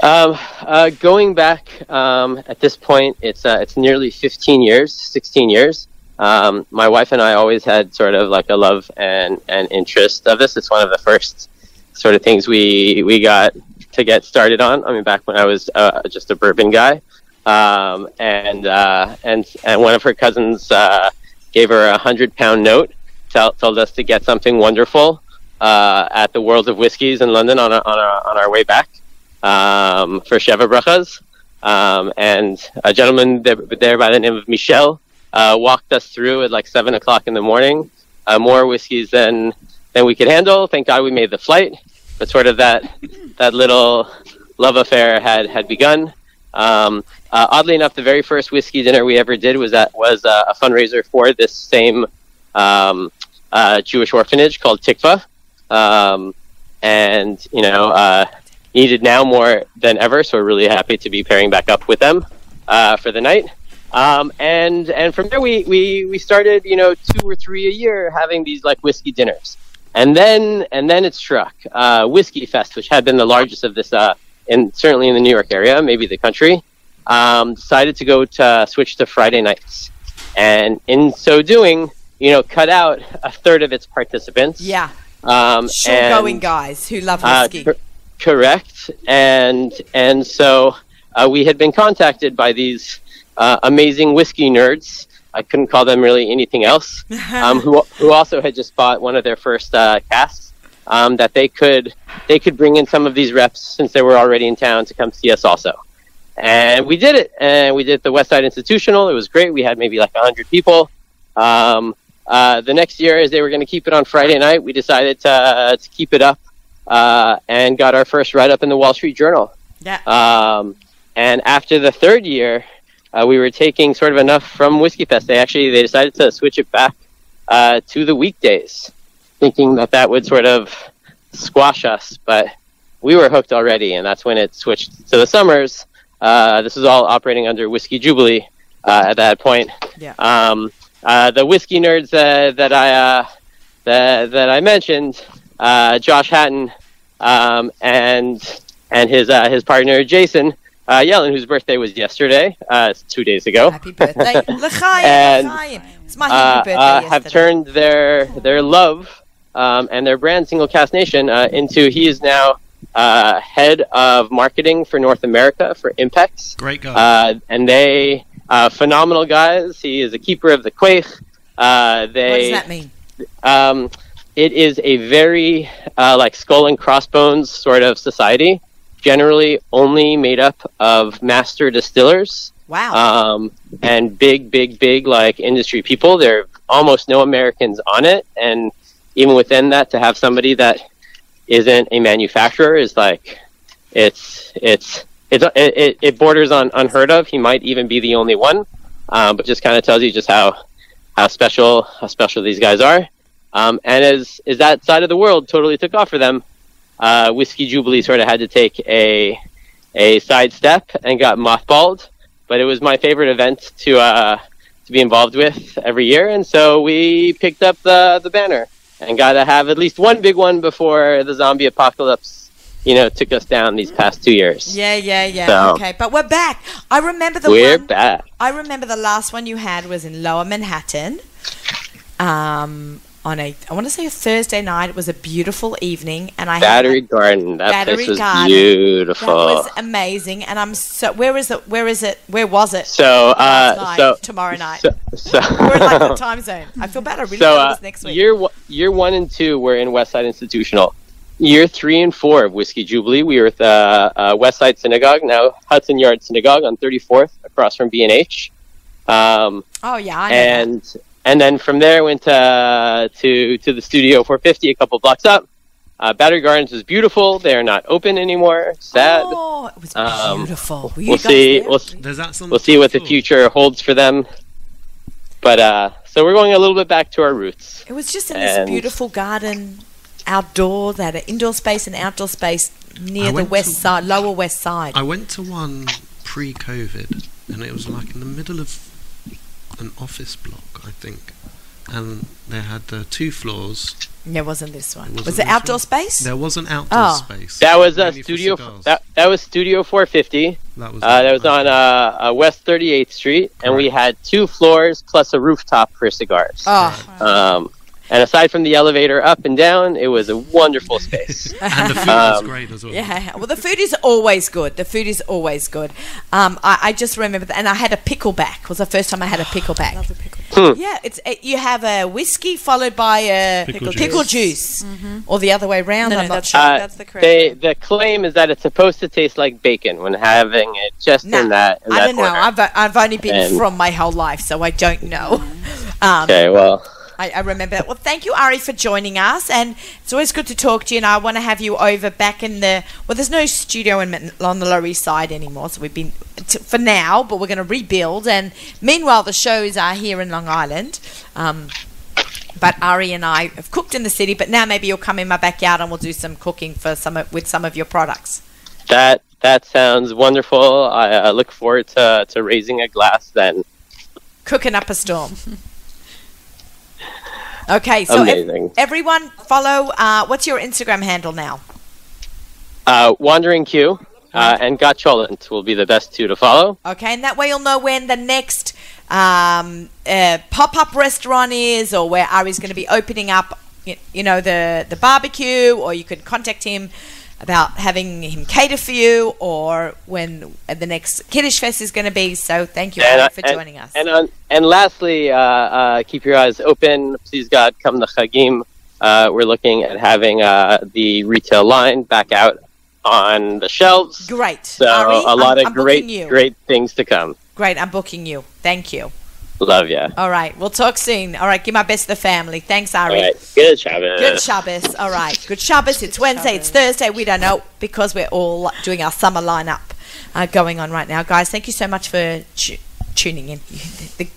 Um, uh, going back um, at this point, it's uh, it's nearly 15 years, 16 years. Um, my wife and I always had sort of like a love and, and interest of this. It's one of the first sort of things we we got to get started on. I mean, back when I was uh, just a bourbon guy, um, and uh, and and one of her cousins uh, gave her a hundred pound note, tell, told us to get something wonderful uh, at the World of Whiskies in London on our, on our on our way back um, for Sheva Brachas. Um, and a gentleman there, there by the name of Michel uh, walked us through at like seven o'clock in the morning. Uh, more whiskeys than than we could handle. Thank God we made the flight. But sort of that that little love affair had had begun. Um, uh, oddly enough, the very first whiskey dinner we ever did was that was uh, a fundraiser for this same um, uh, Jewish orphanage called Tikva. Um, and you know, uh, needed now more than ever. So we're really happy to be pairing back up with them uh, for the night. Um, and and from there we, we we started you know two or three a year having these like whiskey dinners, and then and then it struck uh, Whiskey Fest, which had been the largest of this in certainly in the New York area, maybe the country. Um, decided to go to switch to Friday nights, and in so doing, you know, cut out a third of its participants. Yeah, Um, sure and- going guys who love uh, whiskey. cor- correct, and and so uh, we had been contacted by these uh, amazing whiskey nerds. I couldn't call them really anything else. Um, who who also had just bought one of their first uh, casks. Um, that they could they could bring in some of these reps since they were already in town to come see us also. And we did it, and we did the West Side Institutional. It was great. We had maybe like hundred people. Um, uh, the next year, as they were going to keep it on Friday night, we decided to, uh, to keep it up uh, and got our first write up in the Wall Street Journal. yeah. Um, and after the third year, uh, we were taking sort of enough from Whiskey Fest. They actually they decided to switch it back uh, to the weekdays, thinking that that would sort of squash us. But we were hooked already, and that's when it switched to the summers. Uh, this is all operating under Whiskey Jubilee uh, at that point. Yeah. Um, uh, the whiskey nerds uh, that I uh, that that I mentioned, uh, Josh Hatton, um, and and his uh, his partner Jason uh, Yellin, whose birthday was yesterday, uh, two days ago, Happy birthday, And, It's my uh, birthday have turned their their love um, and their brand Single Cask Nation uh, into he is now uh, head of marketing for North America for Impex, Great guy. uh, and they uh, phenomenal guys. He is a keeper of the Quaich. Uh, What does that mean? um, it is a very uh, like skull and crossbones sort of society, generally only made up of master distillers Wow. um, and big, big, big like industry people. There are almost no Americans on it, and even within that, to have somebody that isn't a manufacturer is like it's it's it's it, it- borders on unheard of. He might even be the only one, um, but just kind of tells you just how how special how special these guys are. Um, and as as that side of the world totally took off for them, uh, Whiskey Jubilee sort of had to take a a sidestep and got mothballed. But it was my favorite event to uh, to be involved with every year, and so we picked up the the banner and got to have at least one big one before the zombie apocalypse, you know, took us down these past two years. Yeah, yeah, yeah. So- okay, but we're back. I remember the We're one. back. I remember the last one you had was in Lower Manhattan. Um, on a, I want to say a Thursday night. It was a beautiful evening, and I Battery had Garden. That Battery place was Garden. beautiful. that was amazing. And I'm so. Where is it? Where is it? Where was it? so, uh, night, so tomorrow night. So, so, We're in like the time zone. I feel bad. I really so uh, next week. year one- year one and two were in Westside Institutional. Year three and four of Whiskey Jubilee, we were at the uh, Westside Synagogue, now Hudson Yard Synagogue on 34th, across from B and H. Um, oh yeah, I know that. And and then from there went uh, to to the Studio 450, a couple blocks up. Uh, Battery Gardens was beautiful. They are not open anymore. Sad. Oh, it was Um, beautiful. Were you we'll see. there? We'll, s- There's that some we'll see what the future holds for them. But uh, so we're going a little bit back to our roots. It was just in this beautiful garden, outdoor. They had an indoor space and outdoor space near the west to- side, lower west side. I went to one pre-COVID, and it was like in the middle of an office block, I think, and they had uh, two floors. There wasn't this one. Wasn't was it outdoor one? space? There was an outdoor Oh. space. That was a studio. That that was Studio 450. that was, Uh, that was on uh, uh, West 38th Street, and we had two floors plus a rooftop for cigars. Oh, Um, and aside from the elevator up and down, it was a wonderful space. and the food was Um, great as well. yeah. Well, the food is always good. The food is always good. Um, I, I just remember, that, and I had a pickleback. It was the first time I had a pickleback. Love a pickle. Yeah, it's uh, you have a whiskey followed by a Pickle pickle, juice. juice, or the other way around. No, no, I'm not that's sure. Uh, That's the correct they, the claim is that it's supposed to taste like bacon when having it just Nah, in that. In I that don't know. order. I've, I've only been And- from my whole life, so I don't know. Um, Okay, well, I, I remember that. Well, thank you, Ari, for joining us, and it's always good to talk to you. And I want to have you over back in the well. There's no studio in on the Lower East Side anymore, so we've been t- for now, but we're going to rebuild. And meanwhile, the shows are here in Long Island. Um, but Ari and I have cooked in the city, but now maybe you'll come in my backyard and we'll do some cooking for some of, with some of your products. that that sounds wonderful. I uh, look forward to, to raising a glass then. Cooking up a storm. Okay, so ev- everyone follow. Uh, what's your Instagram handle now? Uh, Wandering Que uh, and Gotcholent will be the best two to follow. Okay, and that way you'll know when the next um, uh, pop-up restaurant is, or where Ari's going to be opening up. You, you know the the barbecue, or you could contact him about having him cater for you, or when the next Kiddush Fest is going to be. So thank you, And, uh, for and- joining us. And on, and lastly, uh, uh, keep your eyes open. Please God, come the Chagim. Uh, we're looking at having uh, the retail line back out on the shelves. Great, So Ari, a lot I'm, of I'm great, great things to come. Great, I'm booking you. Thank you. Love ya. All right, we'll talk soon. All right, give my best to the family. Thanks, Ari. All right, good Shabbos. Good Shabbos. All right. Good Shabbos. It's Wednesday. It's Thursday. We don't know because we're all doing our summer lineup uh, going on right now. Guys, thank you so much for tu- tuning in. The,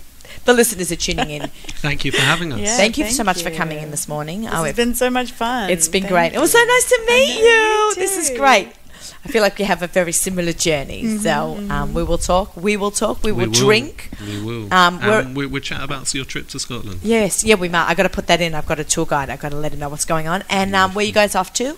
the listeners are tuning in. Thank you for having us. Yeah. thank you thank so much for coming in this morning. This Oh, has been so much fun. it's been Thank great. It was so nice to meet know, you. me This is great. I feel like we have a very similar journey. so um, we will talk. We will talk. We will, drink. We will. Um, we're- we, we'll chat about your trip to Scotland. Yes. Yeah, we might. I've got to put that in. I've got a tour guide. I've got to let him know what's going on. And um, where you guys off to?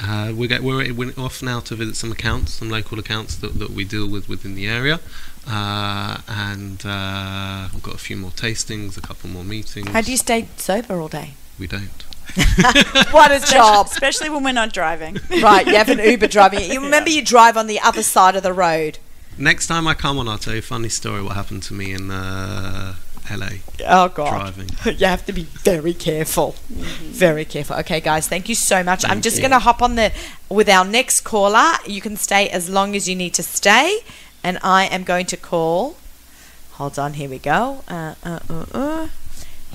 Uh, we get, we're, we're off now to visit some accounts, some local accounts that, that we deal with within the area. Uh, and uh, we've got a few more tastings, a couple more meetings. How do you stay sober all day? We don't. What a job. Especially when we're not driving. right, you have an Uber driving. You remember you drive on the other side of the road. Next time I come on, I'll tell you a funny story what happened to me in uh, LA Oh God. driving. You have to be very careful. Very careful. Okay, guys, thank you so much. I'm just going to hop on the with our next caller. You can stay as long as you need to stay, and I am going to call. Hold on, here we go. Uh, uh, uh, uh.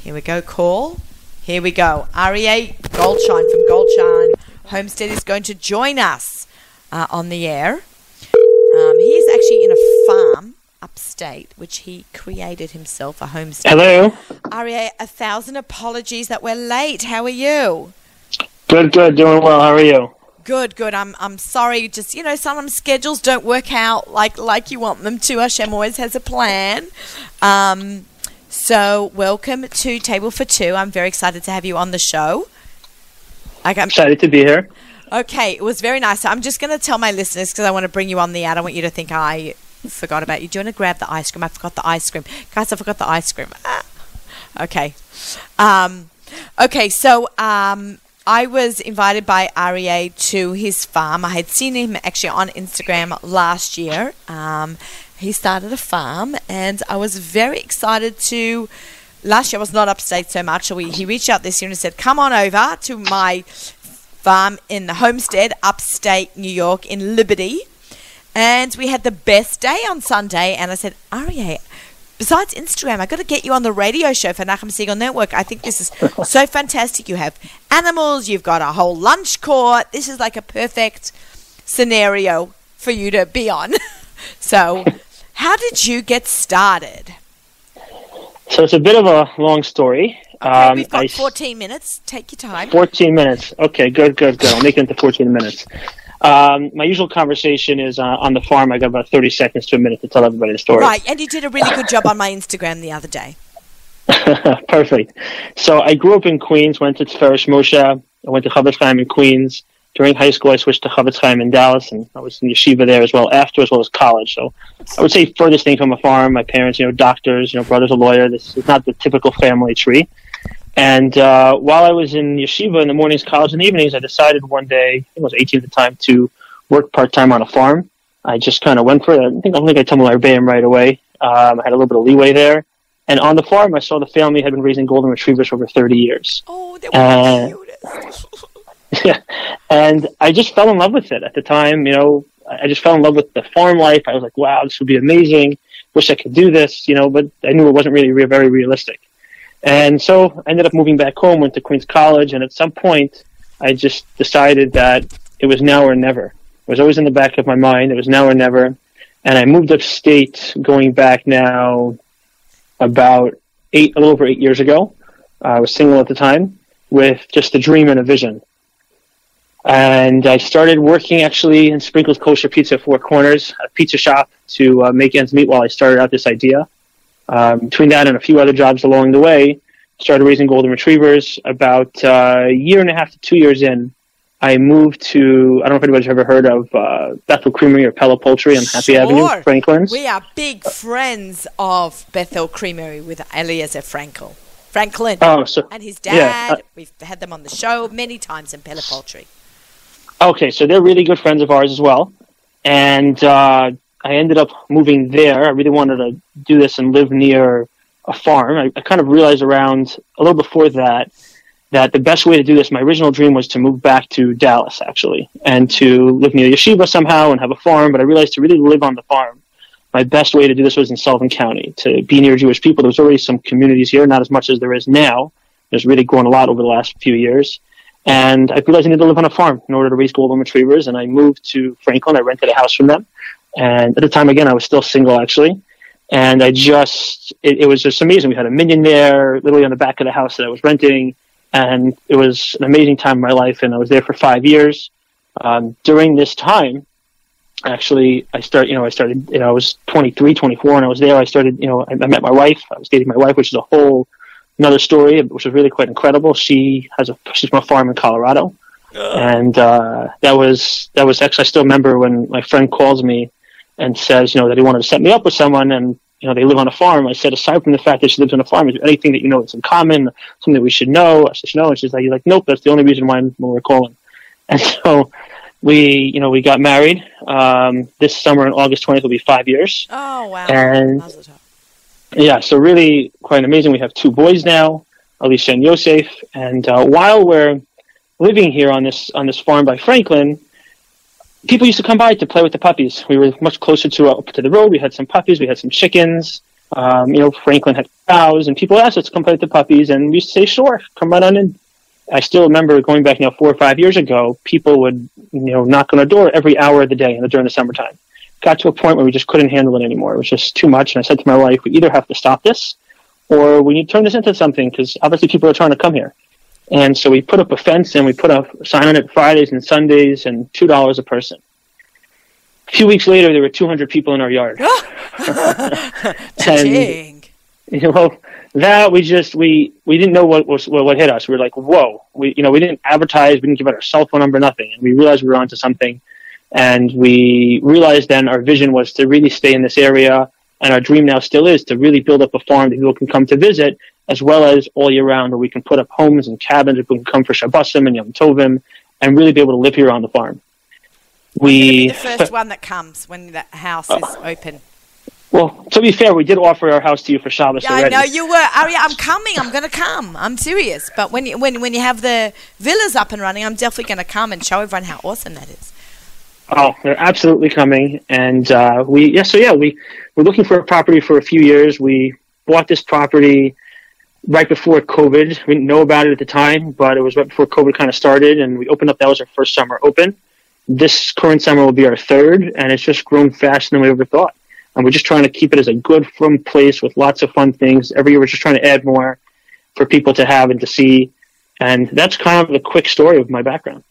Here we go. Call. Here we go. Aryeh Goldshine from Goldshine Homestead is going to join us uh, on the air. Um, he's actually in a farm upstate, which he created himself a homestead. Hello. Aryeh, a thousand apologies that we're late. How are you? Good, good. Doing well. How are you? Good, good. I'm I'm sorry. Just you know, sometimes schedules don't work out like like you want them to. Hashem always has a plan. Um, so welcome to Table for Two. I'm very excited to have you on the show. I got, Excited to be here. okay, it was very nice. I'm just going to tell my listeners because I want to bring you on the ad. I want you to think I forgot about you. Do you want to grab the ice cream? I forgot the ice cream, guys. I forgot the ice cream. Ah. Okay. Um, okay, so um, I was invited by Aryeh to his farm. I had seen him actually on Instagram last year. Um, he started a farm, and I was very excited to. Last year I was not upstate so much, so we, he reached out this year and said, "Come on over to my farm in the homestead, upstate New York, in Liberty." And we had the best day on Sunday, and I said, Aryeh, besides Instagram, I got to get you on the radio show for Nachum Segal Network. I think this is so fantastic. You have animals, you've got a whole lunch court. This is like a perfect scenario for you to be on. so, how did you get started? So it's a bit of a long story. Okay, Um, we've got s- 14 minutes. Take your time. 14 minutes. Okay, good, good, good. I'll make it into 14 minutes. Um, my usual conversation is uh, on the farm. I got about 30 seconds to a minute to tell everybody the story. Right, and you did a really good job on my Instagram the other day. Perfect. So I grew up in Queens, went to Tiferet Moshe. I went to Chofetz Chaim in Queens. During high school, I switched to Chofetz Chaim in Dallas, and I was in yeshiva there as well after, as well as college. So I would say furthest thing from a farm. My parents, you know, doctors, you know, brother's a lawyer. This is not the typical family tree. And uh, while I was in yeshiva in the mornings, college, and evenings, I decided one day, I think I was 18 at the time, to work part time on a farm. I just kind of went for it. I think I don't think I told my Rebbeim right away. Um, I had a little bit of leeway there. And on the farm, I saw the family had been raising golden retrievers for over 30 years. Oh, they were Uh, the cutest. and I just fell in love with it at the time. You know, I just fell in love with the farm life. I was like, wow, this would be amazing. Wish I could do this, you know, but I knew it wasn't really re- very realistic. And so I ended up moving back home, went to Queens College, and at some point, I just decided that it was now or never. It was always in the back of my mind. It was now or never. And I moved upstate going back now about eight, a little over eight years ago. I was single at the time with just a dream and a vision. And I started working actually in Sprinkles Kosher Pizza Four Corners, a pizza shop, to uh, make ends meet while I started out this idea. Um, between that and a few other jobs along the way, started raising golden retrievers. About uh, a year and a half to two years in, I moved to, I don't know if anybody's ever heard of uh, Bethel Creamery or Pella Poultry on Happy Sure. Avenue, Frankel's. We are big friends of Bethel Creamery with Eliezer Frankel. Franklin Oh, so and his yeah, dad. uh, We've had them on the show many times in Pella Poultry. Okay, so they're really good friends of ours as well. And uh, I ended up moving there. I really wanted to do this and live near a farm. I, I kind of realized around a little before that that the best way to do this, my original dream was to move back to Dallas, actually, and to live near yeshiva somehow and have a farm. But I realized to really live on the farm, my best way to do this was in Sullivan County, to be near Jewish people. There was already some communities here, not as much as there is now. There's really grown a lot over the last few years. And I realized I needed to live on a farm in order to raise golden retrievers. And I moved to Frankel. I rented a house from them. And at the time, again, I was still single, actually. And I just, it, it was just amazing. We had a minyan there, literally on the back of the house that I was renting. And it was an amazing time in my life. And I was there for five years. Um, during this time, actually, I started, you know, I started, you know, I was 23, 24, and I was there. I started, you know, I, I met my wife. I was dating my wife, which is a whole another story, which was really quite incredible. She has a, she's from a farm in Colorado. And uh, that was that was actually I still remember when my friend calls me and says you know that he wanted to set me up with someone and you know they live on a farm. I said aside from the fact that she lives on a farm, is there anything that you know that's in common, something that we should know? I said no, and she's like, like nope, that's the only reason why I'm, we're calling. And so we you know we got married. Um, this summer on August 20th will be five years. Oh wow! And- Mazel tov. Yeah, so really quite amazing. We have two boys now, Elisha and Yosef. And uh, while we're living here on this on this farm by Frankel, people used to come by to play with the puppies. We were much closer to up to the road. We had some puppies. We had some chickens. Um, you know, Frankel had cows, and people asked us to come play with the puppies, and we say, "Sure, come right on in." I still remember going back now four or five years ago. People would you know knock on the door every hour of the day during the summertime got to a point where we just couldn't handle it anymore. It was just too much. And I said to my wife, we either have to stop this or we need to turn this into something because obviously people are trying to come here. And so we put up a fence and we put a sign on it Fridays and Sundays and $2 a person. A few weeks later, there were 200 people in our yard. and, you know, that we just we we didn't know what was what, what hit us. We were like, whoa, we you know we didn't advertise, we didn't give out our cell phone number, nothing, and we realized we were onto something. And we realized then our vision was to really stay in this area, and our dream now still is to really build up a farm that people can come to visit, as well as all year round, where we can put up homes and cabins, people can come for Shabbosim and Yom Tovim, and really be able to live here on the farm. We the first one that comes when the house is uh, open. well, to be fair, we did offer our house to you for Shabbos Yeah, I know you were. Oh, Aryeh, I'm coming. I'm going to come. I'm serious. But when you, when when you have the villas up and running, I'm definitely going to come and show everyone how awesome that is. Oh, they're absolutely coming, and uh, we yeah. So yeah, we we're looking for a property for a few years. We bought this property right before COVID. We didn't know about it at the time, but it was right before COVID kind of started, and we opened up. That was our first summer open. This current summer will be our third, and it's just grown faster than we ever thought. And we're just trying to keep it as a good, fun place with lots of fun things. Every year, we're just trying to add more for people to have and to see. And that's kind of the quick story of my background.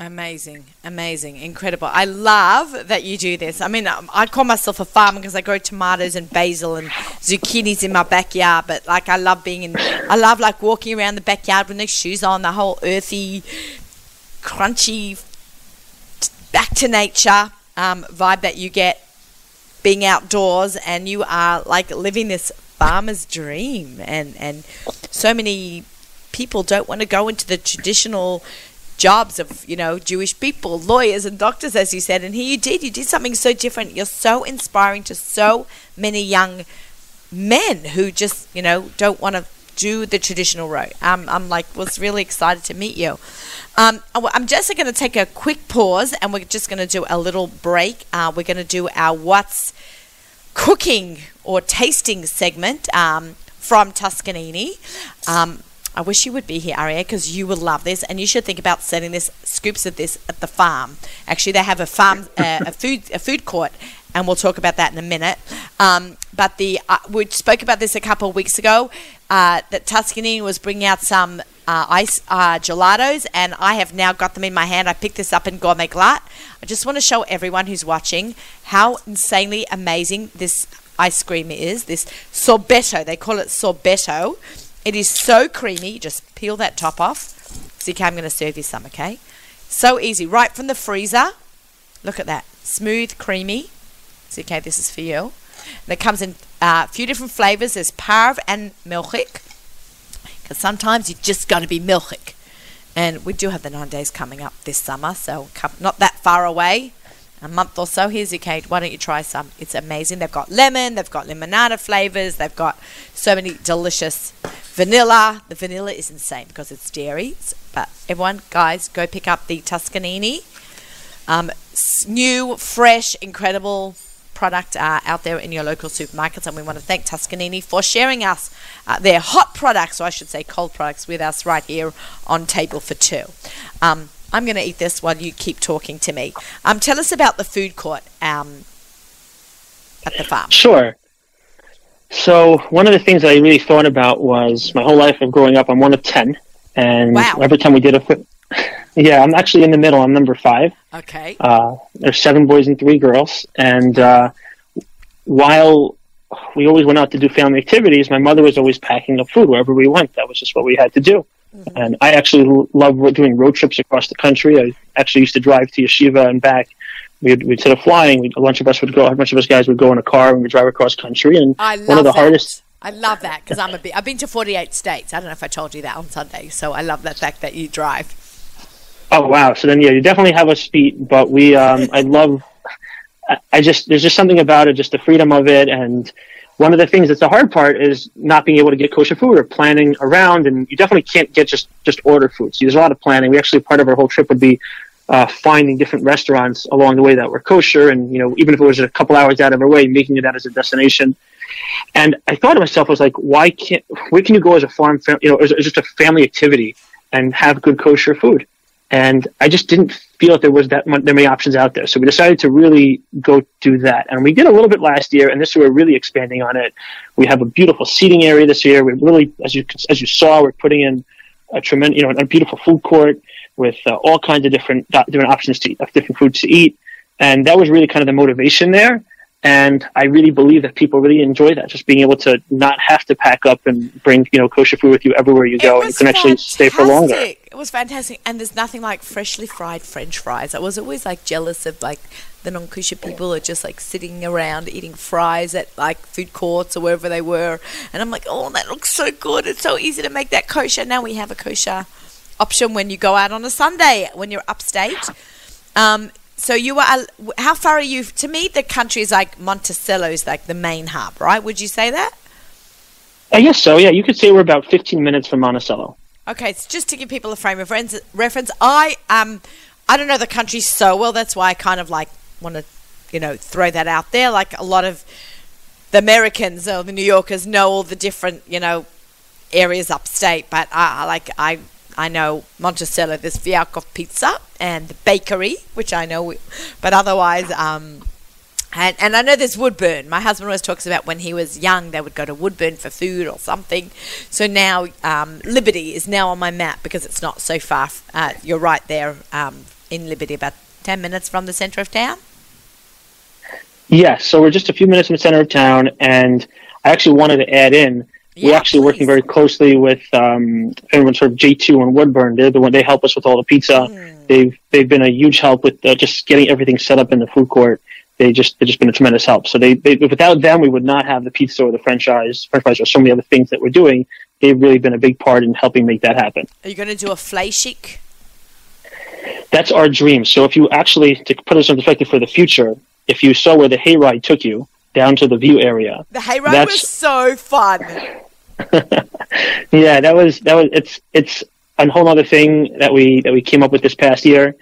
Amazing, amazing, incredible. I love that you do this. I mean, um, I call myself a farmer because I grow tomatoes and basil and zucchinis in my backyard. But like, I love being in. I love like walking around the backyard with no shoes on, the whole earthy, crunchy, back to nature um, vibe that you get being outdoors, and you are like living this farmer's dream. And and so many people don't want to go into the traditional jobs of you know Jewish people, lawyers and doctors, as you said. And here you did. You did something so different. You're so inspiring to so many young men who just you know don't want to do the traditional route. Um, I'm like was really excited to meet you. Um, I'm just going to take a quick pause, and we're just going to do a little break. Uh, we're going to do our what's cooking or tasting segment um, from Tuscanini. Um, I wish you would be here, Aryeh, because you will love this, and you should think about setting this scoops of this at the farm. Actually, they have a farm, uh, a food, a food court, and we'll talk about that in a minute. Um, but the uh, we spoke about this a couple of weeks ago. Uh, that Tuscany was bringing out some uh, ice uh, gelatos, and I have now got them in my hand. I picked this up in Gourmet Glatt. I just want to show everyone who's watching how insanely amazing this ice cream is. This sorbetto, they call it sorbetto. It is so creamy. Just peel that top off. ZK, I'm going to serve you some, okay? So easy, right from the freezer. Look at that, smooth, creamy. ZK, this is for you. And it comes in uh, a few different flavors. There's parv and milchik. Because sometimes you just got to be milchik. And we do have the nine days coming up this summer, so not that far away. A month or so. Here's your cake. Why don't you try some? It's amazing. They've got lemon, they've got limonada flavors, they've got so many delicious vanilla. The vanilla is insane because it's dairy. But everyone, guys, go pick up the Tuscanini. Um, new, fresh, incredible product uh, out there in your local supermarkets. And we want to thank Tuscanini for sharing us uh, their hot products, or I should say cold products, with us right here on Table for Two. Um, I'm going to eat this while you keep talking to me. Um, tell us about the food court um, at the farm. Sure. So one of the things that I really thought about was my whole life of growing up. I'm one of ten, and Wow. every time we did a, yeah, I'm actually in the middle. I'm number five. Okay. Uh, there's seven boys and three girls, and uh, while we always went out to do family activities, my mother was always packing up food wherever we went. That was just what we had to do. And I actually l- love doing road trips across the country. I actually used to drive to yeshiva and back. We'd, we'd instead of flying, we'd, a bunch of us would go. A bunch of us guys would go in a car and we'd drive across country. And I love one of the that. hardest I love that because I'm a bit. I've been to 48 states. I don't know if I told you that on Sunday. So I love the fact that you drive. Oh wow! So then, yeah, you definitely have a speed, But we, um, I love. I- I just there's just something about it, just the freedom of it, and one of the things that's the hard part is not being able to get kosher food or planning around, and you definitely can't get just just order food. So there's a lot of planning. We actually part of our whole trip would be uh, finding different restaurants along the way that were kosher, and you know even if it was a couple hours out of our way, making it out as a destination. And I thought to myself, I was like, why can't where can you go as a farm, fam- you know, as, as just a family activity and have good kosher food? and I just didn't feel that there was that, that many options out there. So we decided to really go do that, and we did a little bit last year, and this year we're really expanding on it. We have a beautiful seating area this year. We really, as you as you saw, we're putting in a tremendous, you know, a beautiful food court with uh, all kinds of different different options to eat, different foods to eat, and that was really kind of the motivation there. And I really believe that people really enjoy that, just being able to not have to pack up and bring, you know, kosher food with you everywhere you go, and you can actually stay for longer. It was fantastic, and there's nothing like freshly fried French fries. I was always like jealous of like the non-kosher people are just like sitting around eating fries at like food courts or wherever they were, and I'm like, oh, that looks so good. It's so easy to make that kosher. Now we have a kosher option when you go out on a Sunday when you're upstate. Um, so you are how far are you to me the country is like monticello is like the main hub right? Would you say that? I guess so yeah. You could say we're about 15 minutes from monticello. Okay so just to give people a frame of reference i um i don't know the country so well that's why i kind of like want to you know throw that out there. Like a lot of the americans or the new yorkers know all the different you know areas upstate but i like i I know Monticello, there's Fialkov Pizza and the bakery, which I know, but otherwise, um, and, and I know there's Woodbourne. My husband always talks about when he was young, they would go to Woodbourne for food or something. So now um, Liberty is now on my map because it's not so far. Uh, you're right there um, in Liberty, about 10 minutes from the centre of town. Yes, so we're just a few minutes from the center of town, and I actually wanted to add in we're actually please. working very closely with um, everyone sort of J2 and Woodbourne. They're the one they help us with all the pizza. Mm. They've they've been a huge help with uh, just getting everything set up in the food court. They just they've just been a tremendous help. So they, they without them we would not have the pizza or the franchise, French fries or so many other things that we're doing. They've really been a big part in helping make that happen. Are you going to do a fly fleischig? That's our dream. So if you actually to put this in perspective for the future, if you saw where the hayride took you down to the view area, the hayride was so fun. yeah, that was that was it's it's a whole other thing that we that we came up with this past year.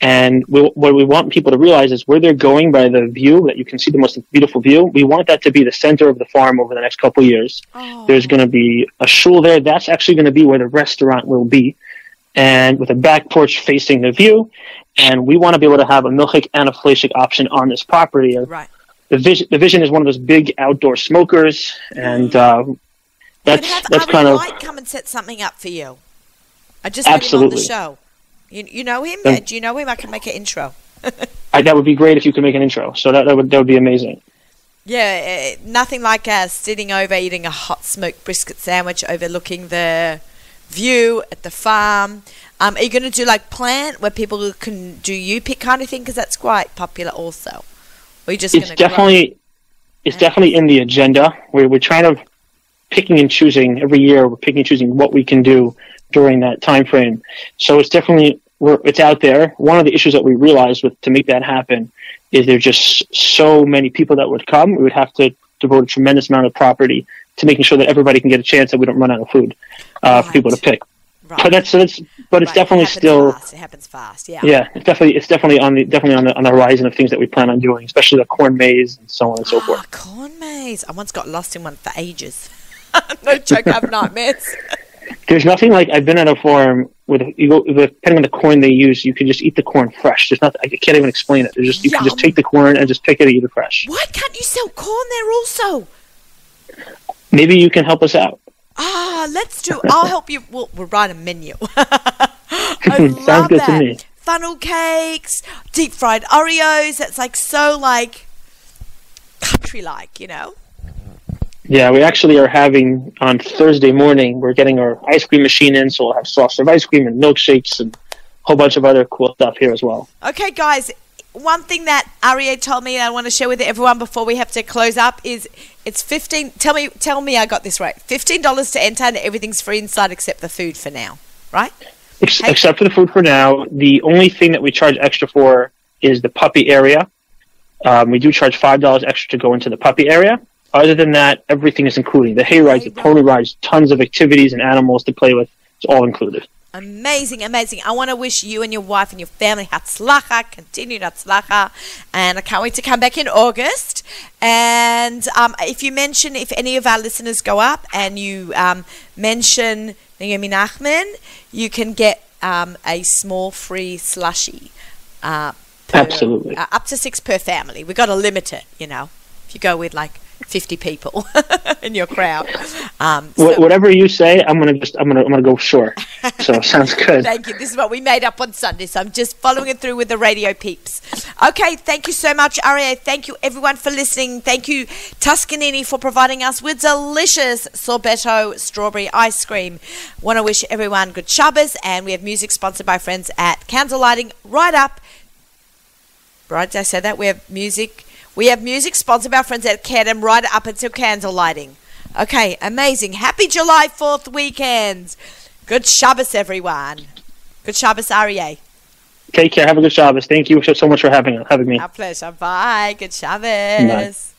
And we, what we want people to realize is where they're going by the view that you can see the most beautiful view. We want that to be the center of the farm over the next couple of years. Oh. There's going to be a shul there. That's actually going to be where the restaurant will be, and with a back porch facing the view. And we want to be able to have a milchik and a fleischik option on this property. Right. The vision, the vision is one of those big outdoor smokers, and uh, that's have that's kind of come and set something up for you. I just had him on the show. You, you know him? Do you know him? I can make an intro. I, that would be great if you could make an intro. So that, that would that would be amazing. Yeah, uh, nothing like uh, sitting over eating a hot smoked brisket sandwich overlooking the view at the farm. Um, are you going to do like plant where people can do you pick kind of thing? Because that's quite popular also. Or are you just it's definitely grow? it's definitely in the agenda. We're we're trying to picking and choosing every year. We're picking and choosing what we can do during that time frame. So it's definitely it's out there. One of the issues that we realized with to make that happen is there's just so many people that would come. We would have to devote a tremendous amount of property to making sure that everybody can get a chance that we don't run out of food uh, right. for people to pick. Right. But that's that's but it's right. definitely it still fast. it happens fast. Yeah. Yeah, it's definitely it's definitely on the definitely on the on the horizon of things that we plan on doing, especially the corn maze and so on and so ah, forth. Corn maze. I once got lost in one for ages. no joke, I have nightmares. There's nothing like I've been at a farm with you go depending on the corn they use, you can just eat the corn fresh. There's nothing I can't even explain it. There's just you Yum. can just take the corn and just pick it and eat it fresh. Why can't you sell corn there also? Maybe you can help us out. Ah, let's do. I'll help you. We'll, we'll write a menu. Sounds good that. to me. Funnel cakes, deep fried Oreos. That's like so like country like, you know. Yeah, we actually are having on Thursday morning. We're getting our ice cream machine in, so we'll have soft serve ice cream and milkshakes and a whole bunch of other cool stuff here as well. Okay, guys. One thing that Aryeh told me I want to share with everyone before we have to close up is it's fifteen. Tell me, tell me, I got this right. Fifteen dollars to enter, and everything's free inside except the food for now, right? Ex- hey. Except for the food for now. The only thing that we charge extra for is the puppy area. Um, we do charge five dollars extra to go into the puppy area. Other than that, everything is included. The hay rides, the pony rides, tons of activities and animals to play with. It's all included. Amazing, amazing. I want to wish you and your wife and your family Hatzlacha, continued Hatzlacha, and I can't wait to come back in August. And um, if you mention, if any of our listeners go up and you um, mention Naomi Nachman, you can get um, a small free slushy. Uh, per- Absolutely. Uh, up to six per family. We've got to limit it, you know. If you go with like 50 people in your crowd. Um, so- whatever you say, I'm gonna just I'm gonna I'm gonna go sure. So sounds good. Thank you. This is what we made up on Sunday, so I'm just following it through with the radio peeps. Okay, thank you so much, Aryeh. Thank you, everyone, for listening. Thank you, Tuscanini, for providing us with delicious sorbetto strawberry ice cream. Want to wish everyone good Shabbos, and we have music sponsored by friends at Candle Lighting right up. Right, did I say that? We have music. We have music sponsored by our friends at Kedem right up until candle lighting. Okay, amazing. Happy July 4th weekend. Good Shabbos, everyone. Good Shabbos, Aryeh. Take care. Have a good Shabbos. Thank you so much for having having me. Our pleasure. Bye. Good Shabbos.